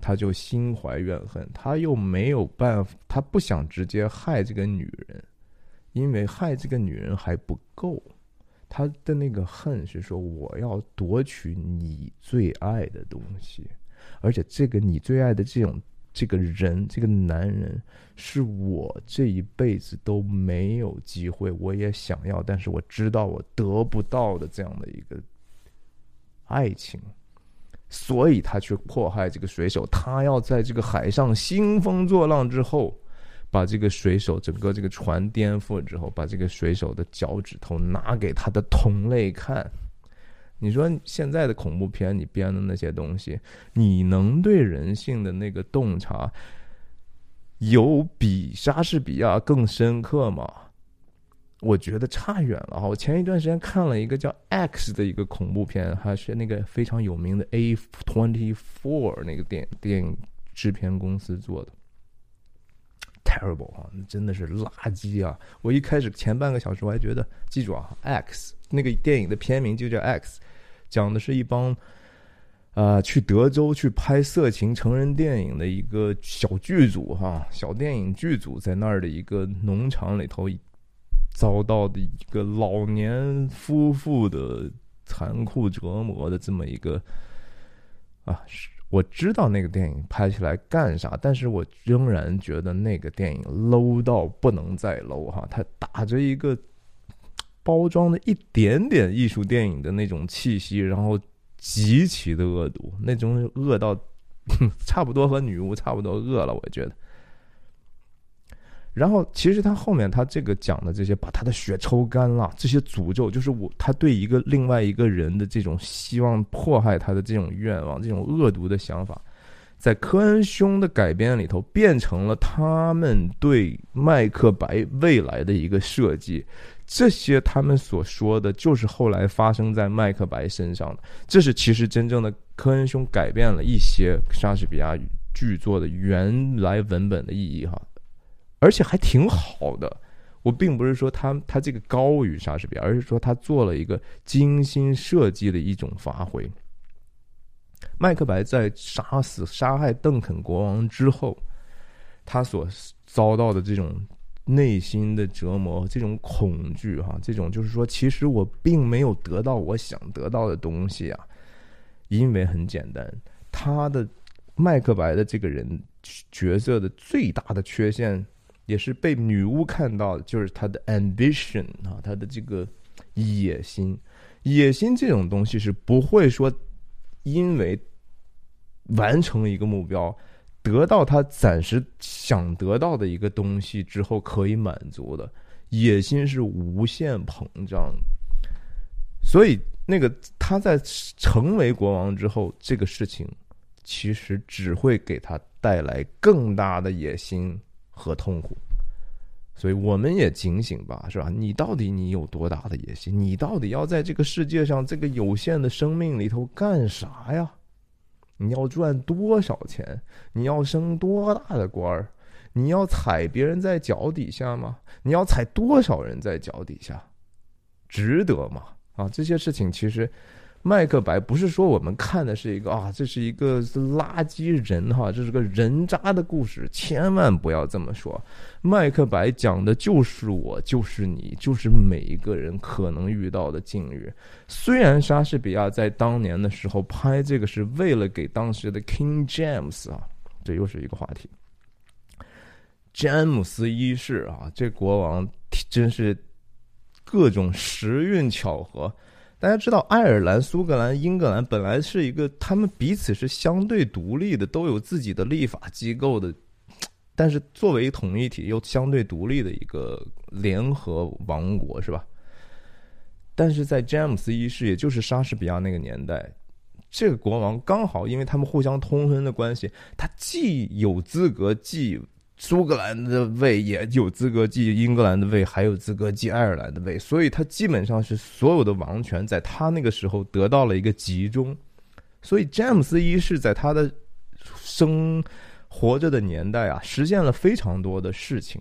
他就心怀怨恨。他又没有办法，他不想直接害这个女人，因为害这个女人还不够。他的那个恨是说，我要夺取你最爱的东西，而且这个你最爱的这种这个人，这个男人，是我这一辈子都没有机会，我也想要，但是我知道我得不到的这样的一个爱情，所以他去迫害这个水手，他要在这个海上兴风作浪之后。把这个水手整个这个船颠覆了之后，把这个水手的脚趾头拿给他的同类看。你说现在的恐怖片，你编的那些东西，你能对人性的那个洞察有比莎士比亚更深刻吗？我觉得差远了哈。我前一段时间看了一个叫《X》的一个恐怖片，还是那个非常有名的 A Twenty Four 那个电电影制片公司做的。terrible 啊，真的是垃圾啊！我一开始前半个小时我还觉得，记住啊，X 那个电影的片名就叫 X，讲的是一帮啊去德州去拍色情成人电影的一个小剧组哈，小电影剧组在那儿的一个农场里头遭到的一个老年夫妇的残酷折磨的这么一个啊。我知道那个电影拍起来干啥，但是我仍然觉得那个电影 low 到不能再 low 哈，它打着一个包装的一点点艺术电影的那种气息，然后极其的恶毒，那种恶到 差不多和女巫差不多恶了，我觉得。然后，其实他后面他这个讲的这些，把他的血抽干了，这些诅咒，就是我他对一个另外一个人的这种希望迫害他的这种愿望，这种恶毒的想法，在科恩兄的改编里头变成了他们对麦克白未来的一个设计。这些他们所说的就是后来发生在麦克白身上的。这是其实真正的科恩兄改变了一些莎士比亚剧作的原来文本的意义哈。而且还挺好的，我并不是说他他这个高于莎士比亚，而是说他做了一个精心设计的一种发挥。麦克白在杀死杀害邓肯国王之后，他所遭到的这种内心的折磨、这种恐惧，哈，这种就是说，其实我并没有得到我想得到的东西啊，因为很简单，他的麦克白的这个人角色的最大的缺陷。也是被女巫看到的，就是他的 ambition 啊，他的这个野心。野心这种东西是不会说，因为完成一个目标，得到他暂时想得到的一个东西之后可以满足的。野心是无限膨胀的，所以那个他在成为国王之后，这个事情其实只会给他带来更大的野心。和痛苦，所以我们也警醒吧，是吧？你到底你有多大的野心？你到底要在这个世界上这个有限的生命里头干啥呀？你要赚多少钱？你要升多大的官儿？你要踩别人在脚底下吗？你要踩多少人在脚底下？值得吗？啊，这些事情其实。麦克白不是说我们看的是一个啊，这是一个垃圾人哈，这是个人渣的故事，千万不要这么说。麦克白讲的就是我，就是你，就是每一个人可能遇到的境遇。虽然莎士比亚在当年的时候拍这个是为了给当时的 King James 啊，这又是一个话题。詹姆斯一世啊，这国王真是各种时运巧合。大家知道，爱尔兰、苏格兰、英格兰本来是一个他们彼此是相对独立的，都有自己的立法机构的，但是作为统一体又相对独立的一个联合王国，是吧？但是在詹姆斯一世，也就是莎士比亚那个年代，这个国王刚好因为他们互相通婚的关系，他既有资格继。苏格兰的位也有资格继英格兰的位，还有资格继爱尔兰的位，所以他基本上是所有的王权在他那个时候得到了一个集中。所以詹姆斯一世在他的生活着的年代啊，实现了非常多的事情。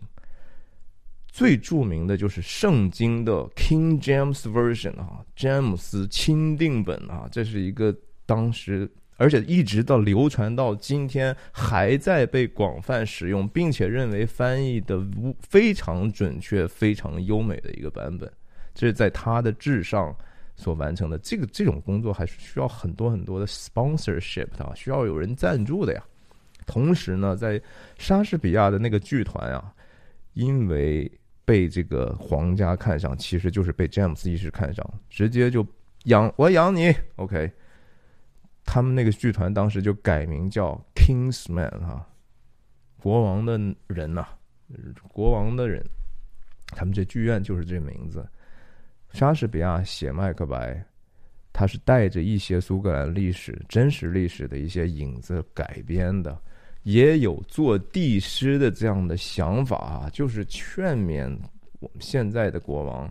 最著名的就是圣经的 King James Version 啊，詹姆斯钦定本啊，这是一个当时。而且一直到流传到今天，还在被广泛使用，并且认为翻译的非常准确、非常优美的一个版本。这是在他的至上所完成的。这个这种工作还是需要很多很多的 sponsorship 啊，需要有人赞助的呀。同时呢，在莎士比亚的那个剧团啊，因为被这个皇家看上，其实就是被詹姆斯一世看上，直接就养我养你，OK。他们那个剧团当时就改名叫 Kingsman 哈，国王的人呐，国王的人，他们这剧院就是这名字。莎士比亚写《麦克白》，他是带着一些苏格兰历史、真实历史的一些影子改编的，也有做帝师的这样的想法啊，就是劝勉我们现在的国王。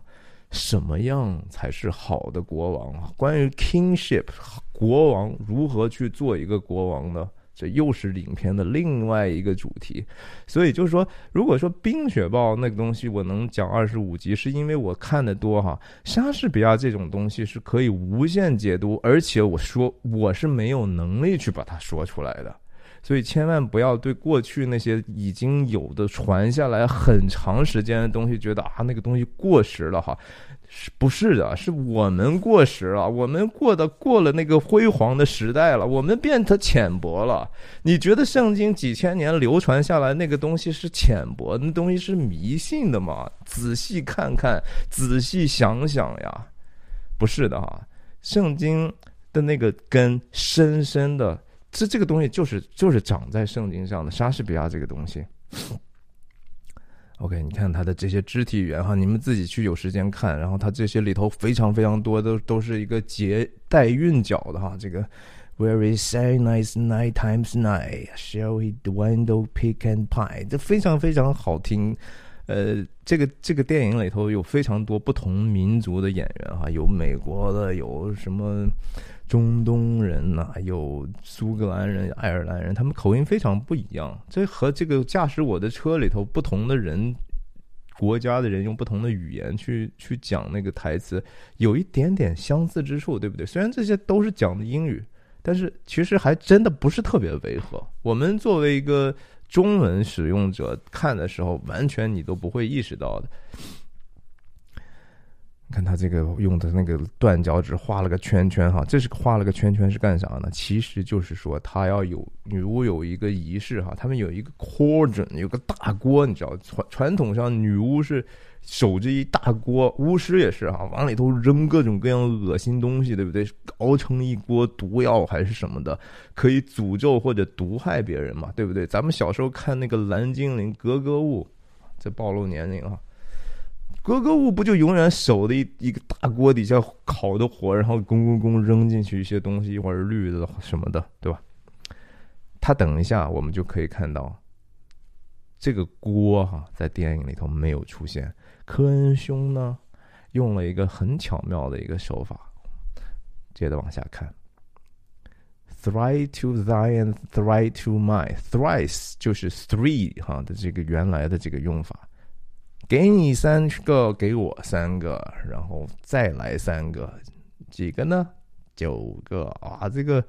什么样才是好的国王啊？关于 kingship，国王如何去做一个国王呢？这又是影片的另外一个主题。所以就是说，如果说《冰雪暴》那个东西我能讲二十五集，是因为我看的多哈。莎士比亚这种东西是可以无限解读，而且我说我是没有能力去把它说出来的。所以千万不要对过去那些已经有的传下来很长时间的东西觉得啊那个东西过时了哈，是不是的？是我们过时了，我们过的过了那个辉煌的时代了，我们变得浅薄了。你觉得圣经几千年流传下来那个东西是浅薄，那东西是迷信的吗？仔细看看，仔细想想呀，不是的哈，圣经的那个根深深的。这这个东西就是就是长在圣经上的莎士比亚这个东西。OK，你看他的这些肢体语言哈，你们自己去有时间看，然后他这些里头非常非常多都都是一个结带韵脚的哈。这个 Very say nice nine times nine, shall we dwindle pick and pie？这非常非常好听。呃，这个这个电影里头有非常多不同民族的演员哈，有美国的，有什么。中东人呐，有苏格兰人、爱尔兰人，他们口音非常不一样。这和这个驾驶我的车里头不同的人、国家的人用不同的语言去去讲那个台词，有一点点相似之处，对不对？虽然这些都是讲的英语，但是其实还真的不是特别违和。我们作为一个中文使用者看的时候，完全你都不会意识到的。看他这个用的那个断脚趾画了个圈圈哈，这是画了个圈圈是干啥呢？其实就是说他要有女巫有一个仪式哈，他们有一个 cauldron，有个大锅，你知道传传统上女巫是守着一大锅，巫师也是哈，往里头扔各种各样恶心东西，对不对？熬成一锅毒药还是什么的，可以诅咒或者毒害别人嘛，对不对？咱们小时候看那个蓝精灵格格巫，这暴露年龄啊。格格巫不就永远守着一一个大锅底下烤的火，然后公公公扔进去一些东西，一会儿绿的什么的，对吧？他等一下，我们就可以看到这个锅哈，在电影里头没有出现。科恩兄呢，用了一个很巧妙的一个手法。接着往下看，three to thine, three to mine, thrice 就是 three 哈的这个原来的这个用法。给你三个，给我三个，然后再来三个，几个呢？九个啊，这个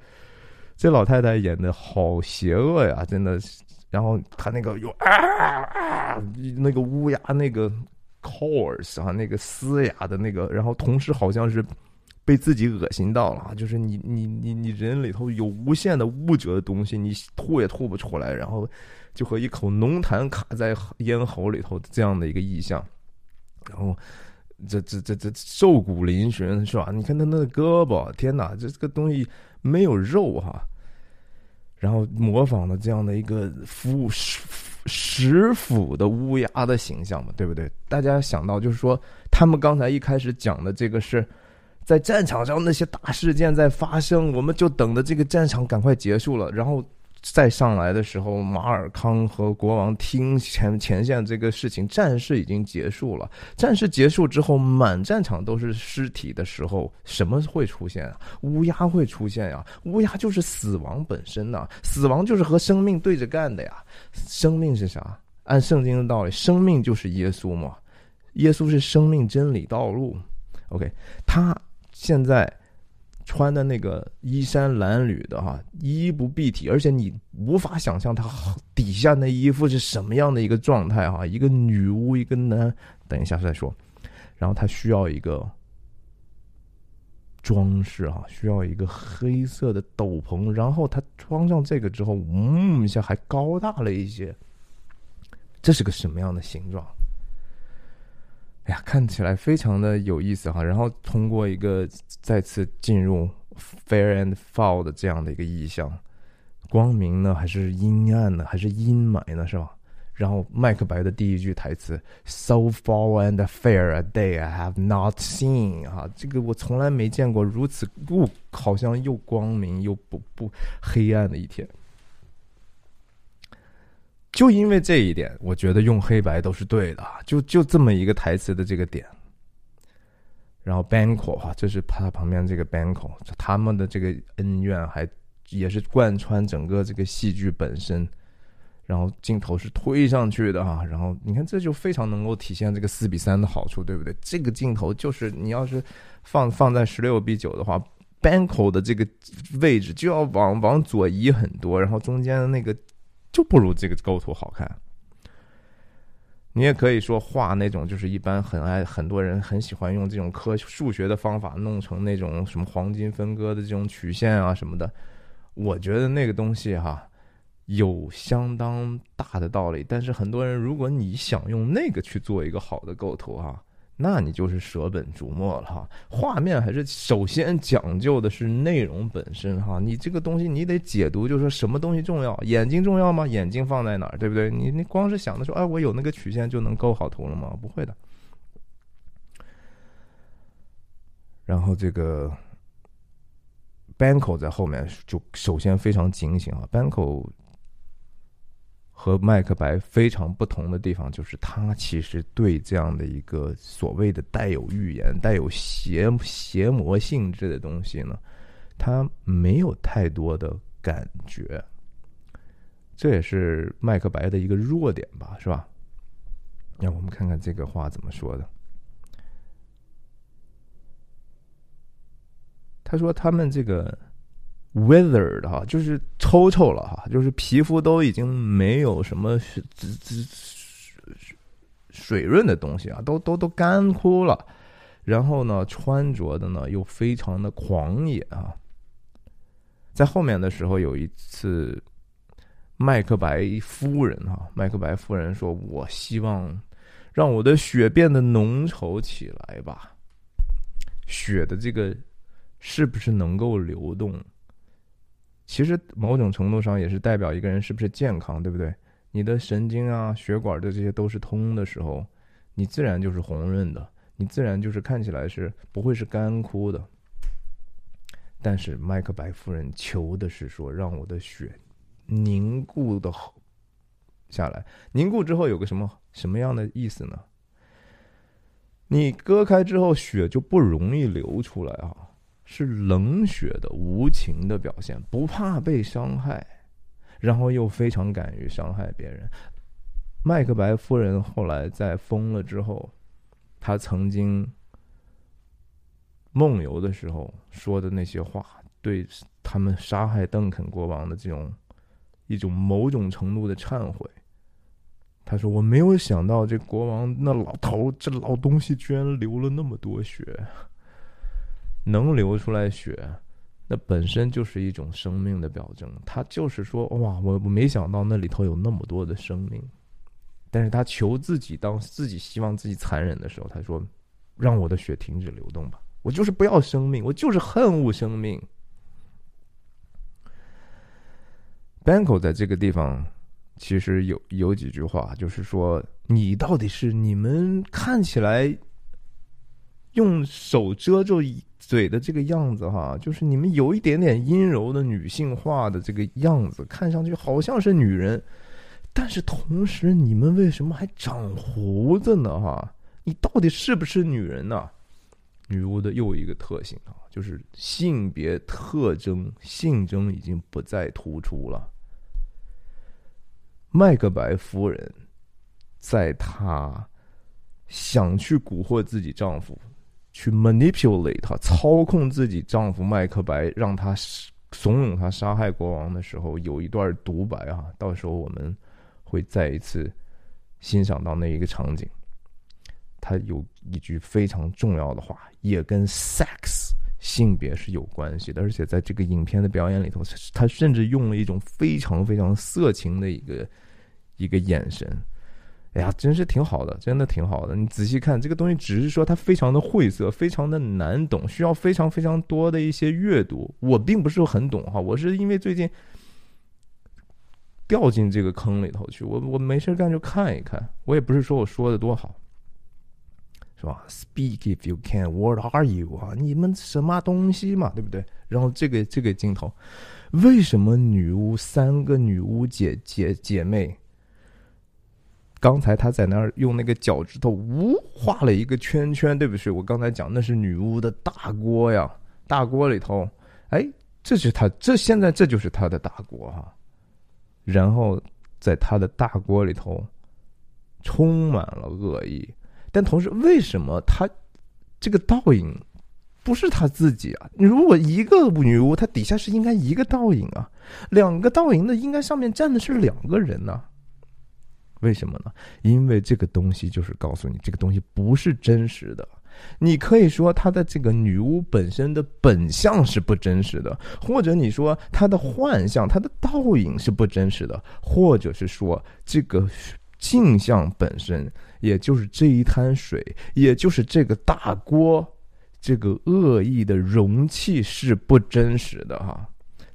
这老太太演的好邪恶呀，真的。然后她那个有啊啊，那个乌鸦那个 course 啊，那个嘶哑的那个，然后同时好像是被自己恶心到了，就是你你你你人里头有无限的污浊的东西，你吐也吐不出来，然后就和一口浓痰卡在咽喉里头这样的一个意象，然后。这这这这瘦骨嶙峋是吧？你看他那胳膊，天哪，这这个东西没有肉哈。然后模仿的这样的一个腐食腐的乌鸦的形象嘛，对不对？大家想到就是说，他们刚才一开始讲的这个是在战场上那些大事件在发生，我们就等着这个战场赶快结束了，然后。再上来的时候，马尔康和国王听前前线这个事情，战事已经结束了。战事结束之后，满战场都是尸体的时候，什么会出现啊？乌鸦会出现呀！乌鸦就是死亡本身呐，死亡就是和生命对着干的呀。生命是啥？按圣经的道理，生命就是耶稣嘛。耶稣是生命真理道路。OK，他现在。穿的那个衣衫褴褛的哈，衣不蔽体，而且你无法想象他底下那衣服是什么样的一个状态哈。一个女巫，一个男，等一下再说。然后他需要一个装饰哈，需要一个黑色的斗篷。然后他穿上这个之后，嗯一下还高大了一些。这是个什么样的形状？哎呀，看起来非常的有意思哈。然后通过一个再次进入 fair and foul 的这样的一个意象，光明呢还是阴暗呢，还是阴霾呢，是吧？然后麦克白的第一句台词：“So foul and fair a day I have not seen。”哈，这个我从来没见过如此不好像又光明又不不黑暗的一天。就因为这一点，我觉得用黑白都是对的。就就这么一个台词的这个点，然后 Banco 哈，这是他旁边这个 Banco，他们的这个恩怨还也是贯穿整个这个戏剧本身。然后镜头是推上去的哈，然后你看这就非常能够体现这个四比三的好处，对不对？这个镜头就是你要是放放在十六比九的话，Banco 的这个位置就要往往左移很多，然后中间的那个。就不如这个构图好看。你也可以说画那种，就是一般很爱很多人很喜欢用这种科数学的方法弄成那种什么黄金分割的这种曲线啊什么的。我觉得那个东西哈有相当大的道理，但是很多人如果你想用那个去做一个好的构图哈。那你就是舍本逐末了哈。画面还是首先讲究的是内容本身哈。你这个东西你得解读，就是说什么东西重要？眼睛重要吗？眼睛放在哪儿，对不对？你你光是想的说，哎，我有那个曲线就能构好图了吗？不会的。然后这个 Banco 在后面就首先非常警醒啊，Banco。和麦克白非常不同的地方，就是他其实对这样的一个所谓的带有预言、带有邪邪魔性质的东西呢，他没有太多的感觉。这也是麦克白的一个弱点吧，是吧？让我们看看这个话怎么说的。他说：“他们这个。” Withered 哈，就是抽抽了哈，就是皮肤都已经没有什么水水润的东西啊，都都都干枯了。然后呢，穿着的呢又非常的狂野啊。在后面的时候，有一次，麦克白夫人哈，麦克白夫人说：“我希望让我的血变得浓稠起来吧。血的这个是不是能够流动？”其实某种程度上也是代表一个人是不是健康，对不对？你的神经啊、血管的这些都是通的时候，你自然就是红润的，你自然就是看起来是不会是干枯的。但是麦克白夫人求的是说，让我的血凝固的下来，凝固之后有个什么什么样的意思呢？你割开之后，血就不容易流出来啊。是冷血的、无情的表现，不怕被伤害，然后又非常敢于伤害别人。麦克白夫人后来在疯了之后，她曾经梦游的时候说的那些话，对他们杀害邓肯国王的这种一种某种程度的忏悔。他说：“我没有想到这国王那老头这老东西居然流了那么多血，能流出来血，那本身就是一种生命的表征。他就是说，哇，我我没想到那里头有那么多的生命。但是他求自己，当自己希望自己残忍的时候，他说：让我的血停止流动吧，我就是不要生命，我就是恨恶生命。Banco 在这个地方。”其实有有几句话，就是说，你到底是你们看起来用手遮住嘴的这个样子，哈，就是你们有一点点阴柔的女性化的这个样子，看上去好像是女人，但是同时你们为什么还长胡子呢？哈，你到底是不是女人呢？女巫的又一个特性啊，就是性别特征性征已经不再突出了。麦克白夫人，在她想去蛊惑自己丈夫，去 manipulate 她，操控自己丈夫麦克白，让他怂恿他杀害国王的时候，有一段独白啊。到时候我们会再一次欣赏到那一个场景。他有一句非常重要的话，也跟 sex 性别是有关系的，而且在这个影片的表演里头，他甚至用了一种非常非常色情的一个。一个眼神，哎呀，真是挺好的，真的挺好的。你仔细看这个东西，只是说它非常的晦涩，非常的难懂，需要非常非常多的一些阅读。我并不是很懂哈，我是因为最近掉进这个坑里头去，我我没事干就看一看。我也不是说我说的多好，是吧？Speak if you can. What are you 啊？你们什么东西嘛？对不对？然后这个这个镜头，为什么女巫三个女巫姐姐姐妹？刚才他在那儿用那个脚趾头呜画了一个圈圈，对不对？我刚才讲那是女巫的大锅呀，大锅里头，哎，这是他这现在这就是他的大锅哈。然后在他的大锅里头充满了恶意，但同时为什么他这个倒影不是他自己啊？如果一个女巫，她底下是应该一个倒影啊，两个倒影的应该上面站的是两个人呢？为什么呢？因为这个东西就是告诉你，这个东西不是真实的。你可以说她的这个女巫本身的本相是不真实的，或者你说她的幻象、她的倒影是不真实的，或者是说这个镜像本身，也就是这一滩水，也就是这个大锅，这个恶意的容器是不真实的哈。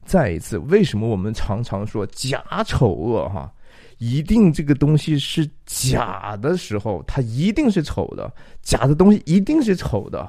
再一次，为什么我们常常说假丑恶哈？一定这个东西是假的时候，它一定是丑的。假的东西一定是丑的，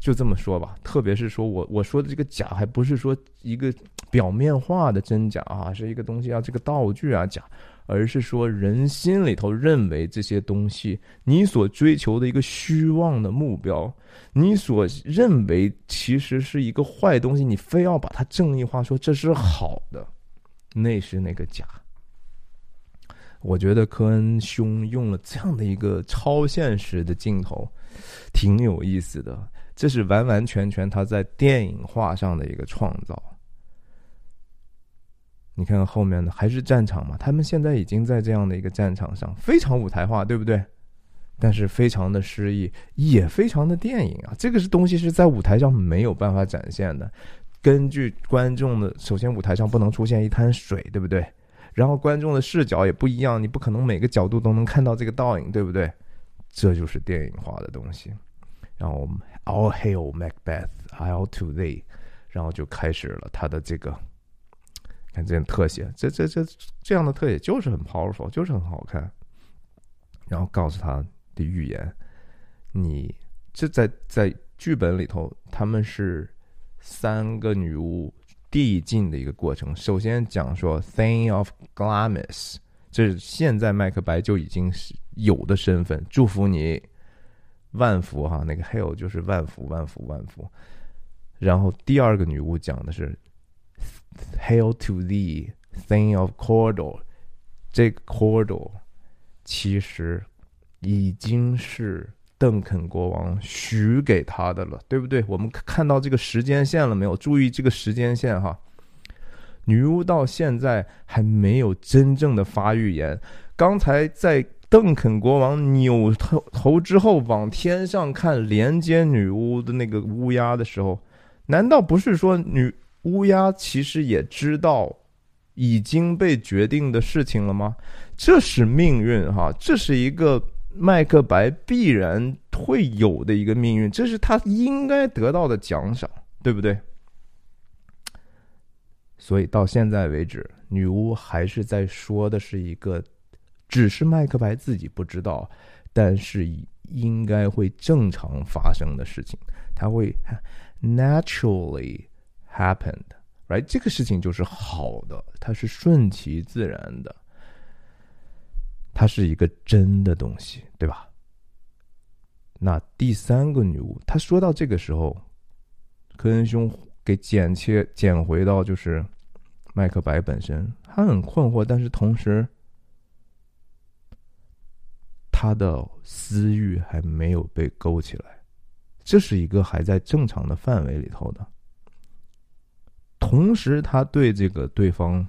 就这么说吧。特别是说我我说的这个假，还不是说一个表面化的真假啊，是一个东西啊，这个道具啊假，而是说人心里头认为这些东西，你所追求的一个虚妄的目标，你所认为其实是一个坏东西，你非要把它正义化，说这是好的，那是那个假。我觉得科恩兄用了这样的一个超现实的镜头，挺有意思的。这是完完全全他在电影画上的一个创造。你看看后面的还是战场嘛？他们现在已经在这样的一个战场上，非常舞台化，对不对？但是非常的诗意，也非常的电影啊。这个是东西是在舞台上没有办法展现的。根据观众的，首先舞台上不能出现一滩水，对不对？然后观众的视角也不一样，你不可能每个角度都能看到这个倒影，对不对？这就是电影化的东西。然后 All hail Macbeth, I'll to thee，然后就开始了他的这个，看这特写，这这这这样的特写就是很 powerful，就是很好看。然后告诉他的预言，你这在在剧本里头，他们是三个女巫。递进的一个过程。首先讲说，Thing of Glamis，这是现在麦克白就已经是有的身份。祝福你，万福哈，那个 Hail 就是万福，万福，万福。然后第二个女巫讲的是，Hail to thee, Thing of Cordor。这个 Cordor 其实已经是邓肯国王许给他的了，对不对？我们看到这个时间线了没有？注意这个时间线哈。女巫到现在还没有真正的发预言。刚才在邓肯国王扭头头之后往天上看，连接女巫的那个乌鸦的时候，难道不是说女乌鸦其实也知道已经被决定的事情了吗？这是命运哈，这是一个麦克白必然会有的一个命运，这是他应该得到的奖赏，对不对？所以到现在为止，女巫还是在说的是一个，只是麦克白自己不知道，但是应该会正常发生的事情，它会 naturally happened，right？这个事情就是好的，它是顺其自然的，它是一个真的东西，对吧？那第三个女巫，她说到这个时候，科恩兄。给剪切剪回到就是麦克白本身，他很困惑，但是同时他的私欲还没有被勾起来，这是一个还在正常的范围里头的。同时，他对这个对方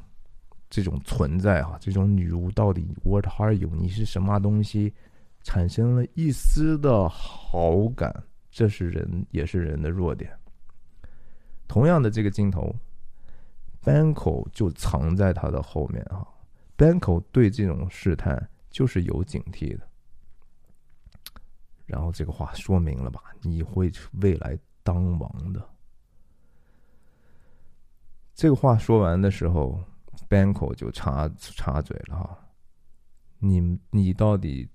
这种存在啊，这种女巫到底 What are you？你是什么东西？产生了一丝的好感，这是人也是人的弱点。同样的这个镜头，Banco 就藏在他的后面啊。Banco 对这种试探就是有警惕的。然后这个话说明了吧？你会未来当王的。这个话说完的时候，Banco 就插插嘴了哈。你你到底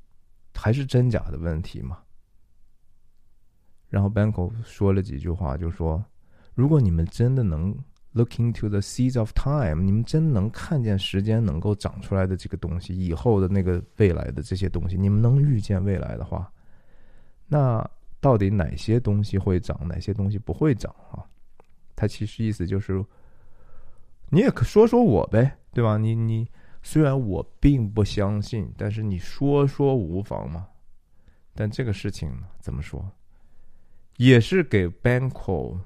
还是真假的问题吗？然后 Banco 说了几句话，就说。如果你们真的能 look into the seeds of time，你们真能看见时间能够长出来的这个东西，以后的那个未来的这些东西，你们能预见未来的话，那到底哪些东西会长，哪些东西不会长啊？他其实意思就是，你也可说说我呗，对吧？你你虽然我并不相信，但是你说说无妨嘛。但这个事情呢，怎么说，也是给 Banco。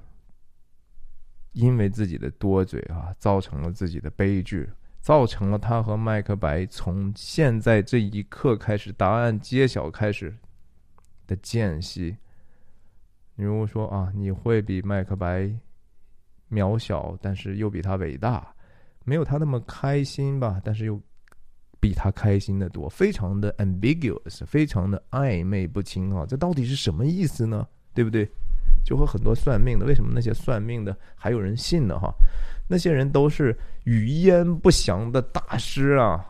因为自己的多嘴啊，造成了自己的悲剧，造成了他和麦克白从现在这一刻开始，答案揭晓开始的间隙。你如果说：“啊，你会比麦克白渺小，但是又比他伟大，没有他那么开心吧？但是又比他开心的多，非常的 ambiguous，非常的暧昧不清啊！这到底是什么意思呢？对不对？”就和很多算命的，为什么那些算命的还有人信呢？哈，那些人都是语焉不详的大师啊！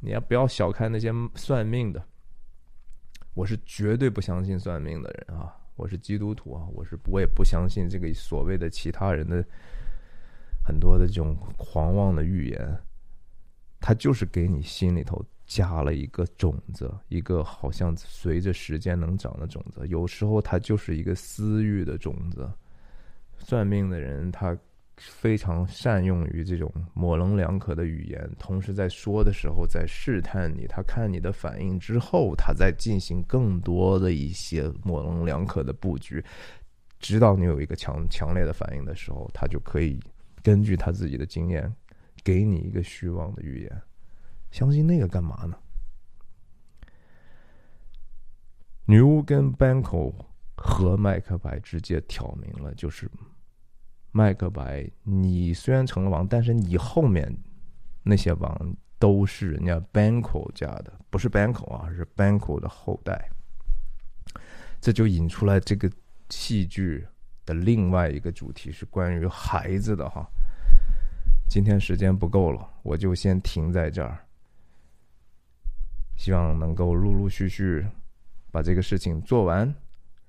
你要不要小看那些算命的？我是绝对不相信算命的人啊！我是基督徒啊！我是我也不相信这个所谓的其他人的很多的这种狂妄的预言，他就是给你心里头。加了一个种子，一个好像随着时间能长的种子。有时候它就是一个私欲的种子。算命的人他非常善用于这种模棱两可的语言，同时在说的时候在试探你。他看你的反应之后，他再进行更多的一些模棱两可的布局，直到你有一个强强烈的反应的时候，他就可以根据他自己的经验，给你一个虚妄的预言。相信那个干嘛呢？女巫跟 Banco 和麦克白直接挑明了，就是麦克白，你虽然成了王，但是你后面那些王都是人家 Banco 家的，不是 Banco 啊，是 Banco 的后代。这就引出来这个戏剧的另外一个主题，是关于孩子的哈。今天时间不够了，我就先停在这儿。希望能够陆陆续续把这个事情做完。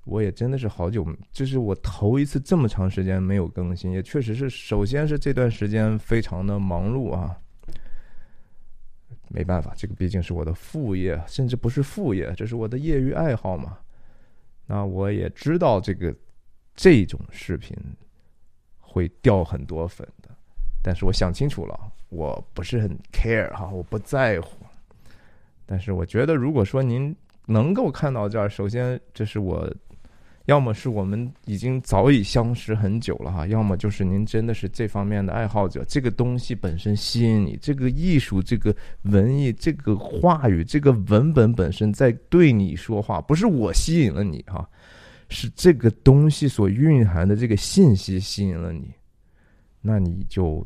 我也真的是好久，这是我头一次这么长时间没有更新，也确实是，首先是这段时间非常的忙碌啊。没办法，这个毕竟是我的副业，甚至不是副业，这是我的业余爱好嘛。那我也知道这个这种视频会掉很多粉的，但是我想清楚了，我不是很 care 哈，我不在乎。但是我觉得，如果说您能够看到这儿，首先这是我。要么是我们已经早已相识很久了哈，要么就是您真的是这方面的爱好者，这个东西本身吸引你，这个艺术、这个文艺、这个话语、这个文本本身在对你说话，不是我吸引了你哈，是这个东西所蕴含的这个信息吸引了你，那你就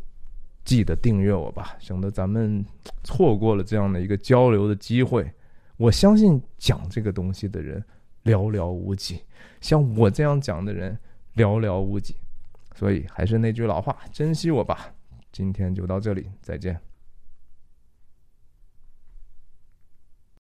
记得订阅我吧，省得咱们错过了这样的一个交流的机会。我相信讲这个东西的人。寥寥无几，像我这样讲的人寥寥无几，所以还是那句老话，珍惜我吧。今天就到这里，再见。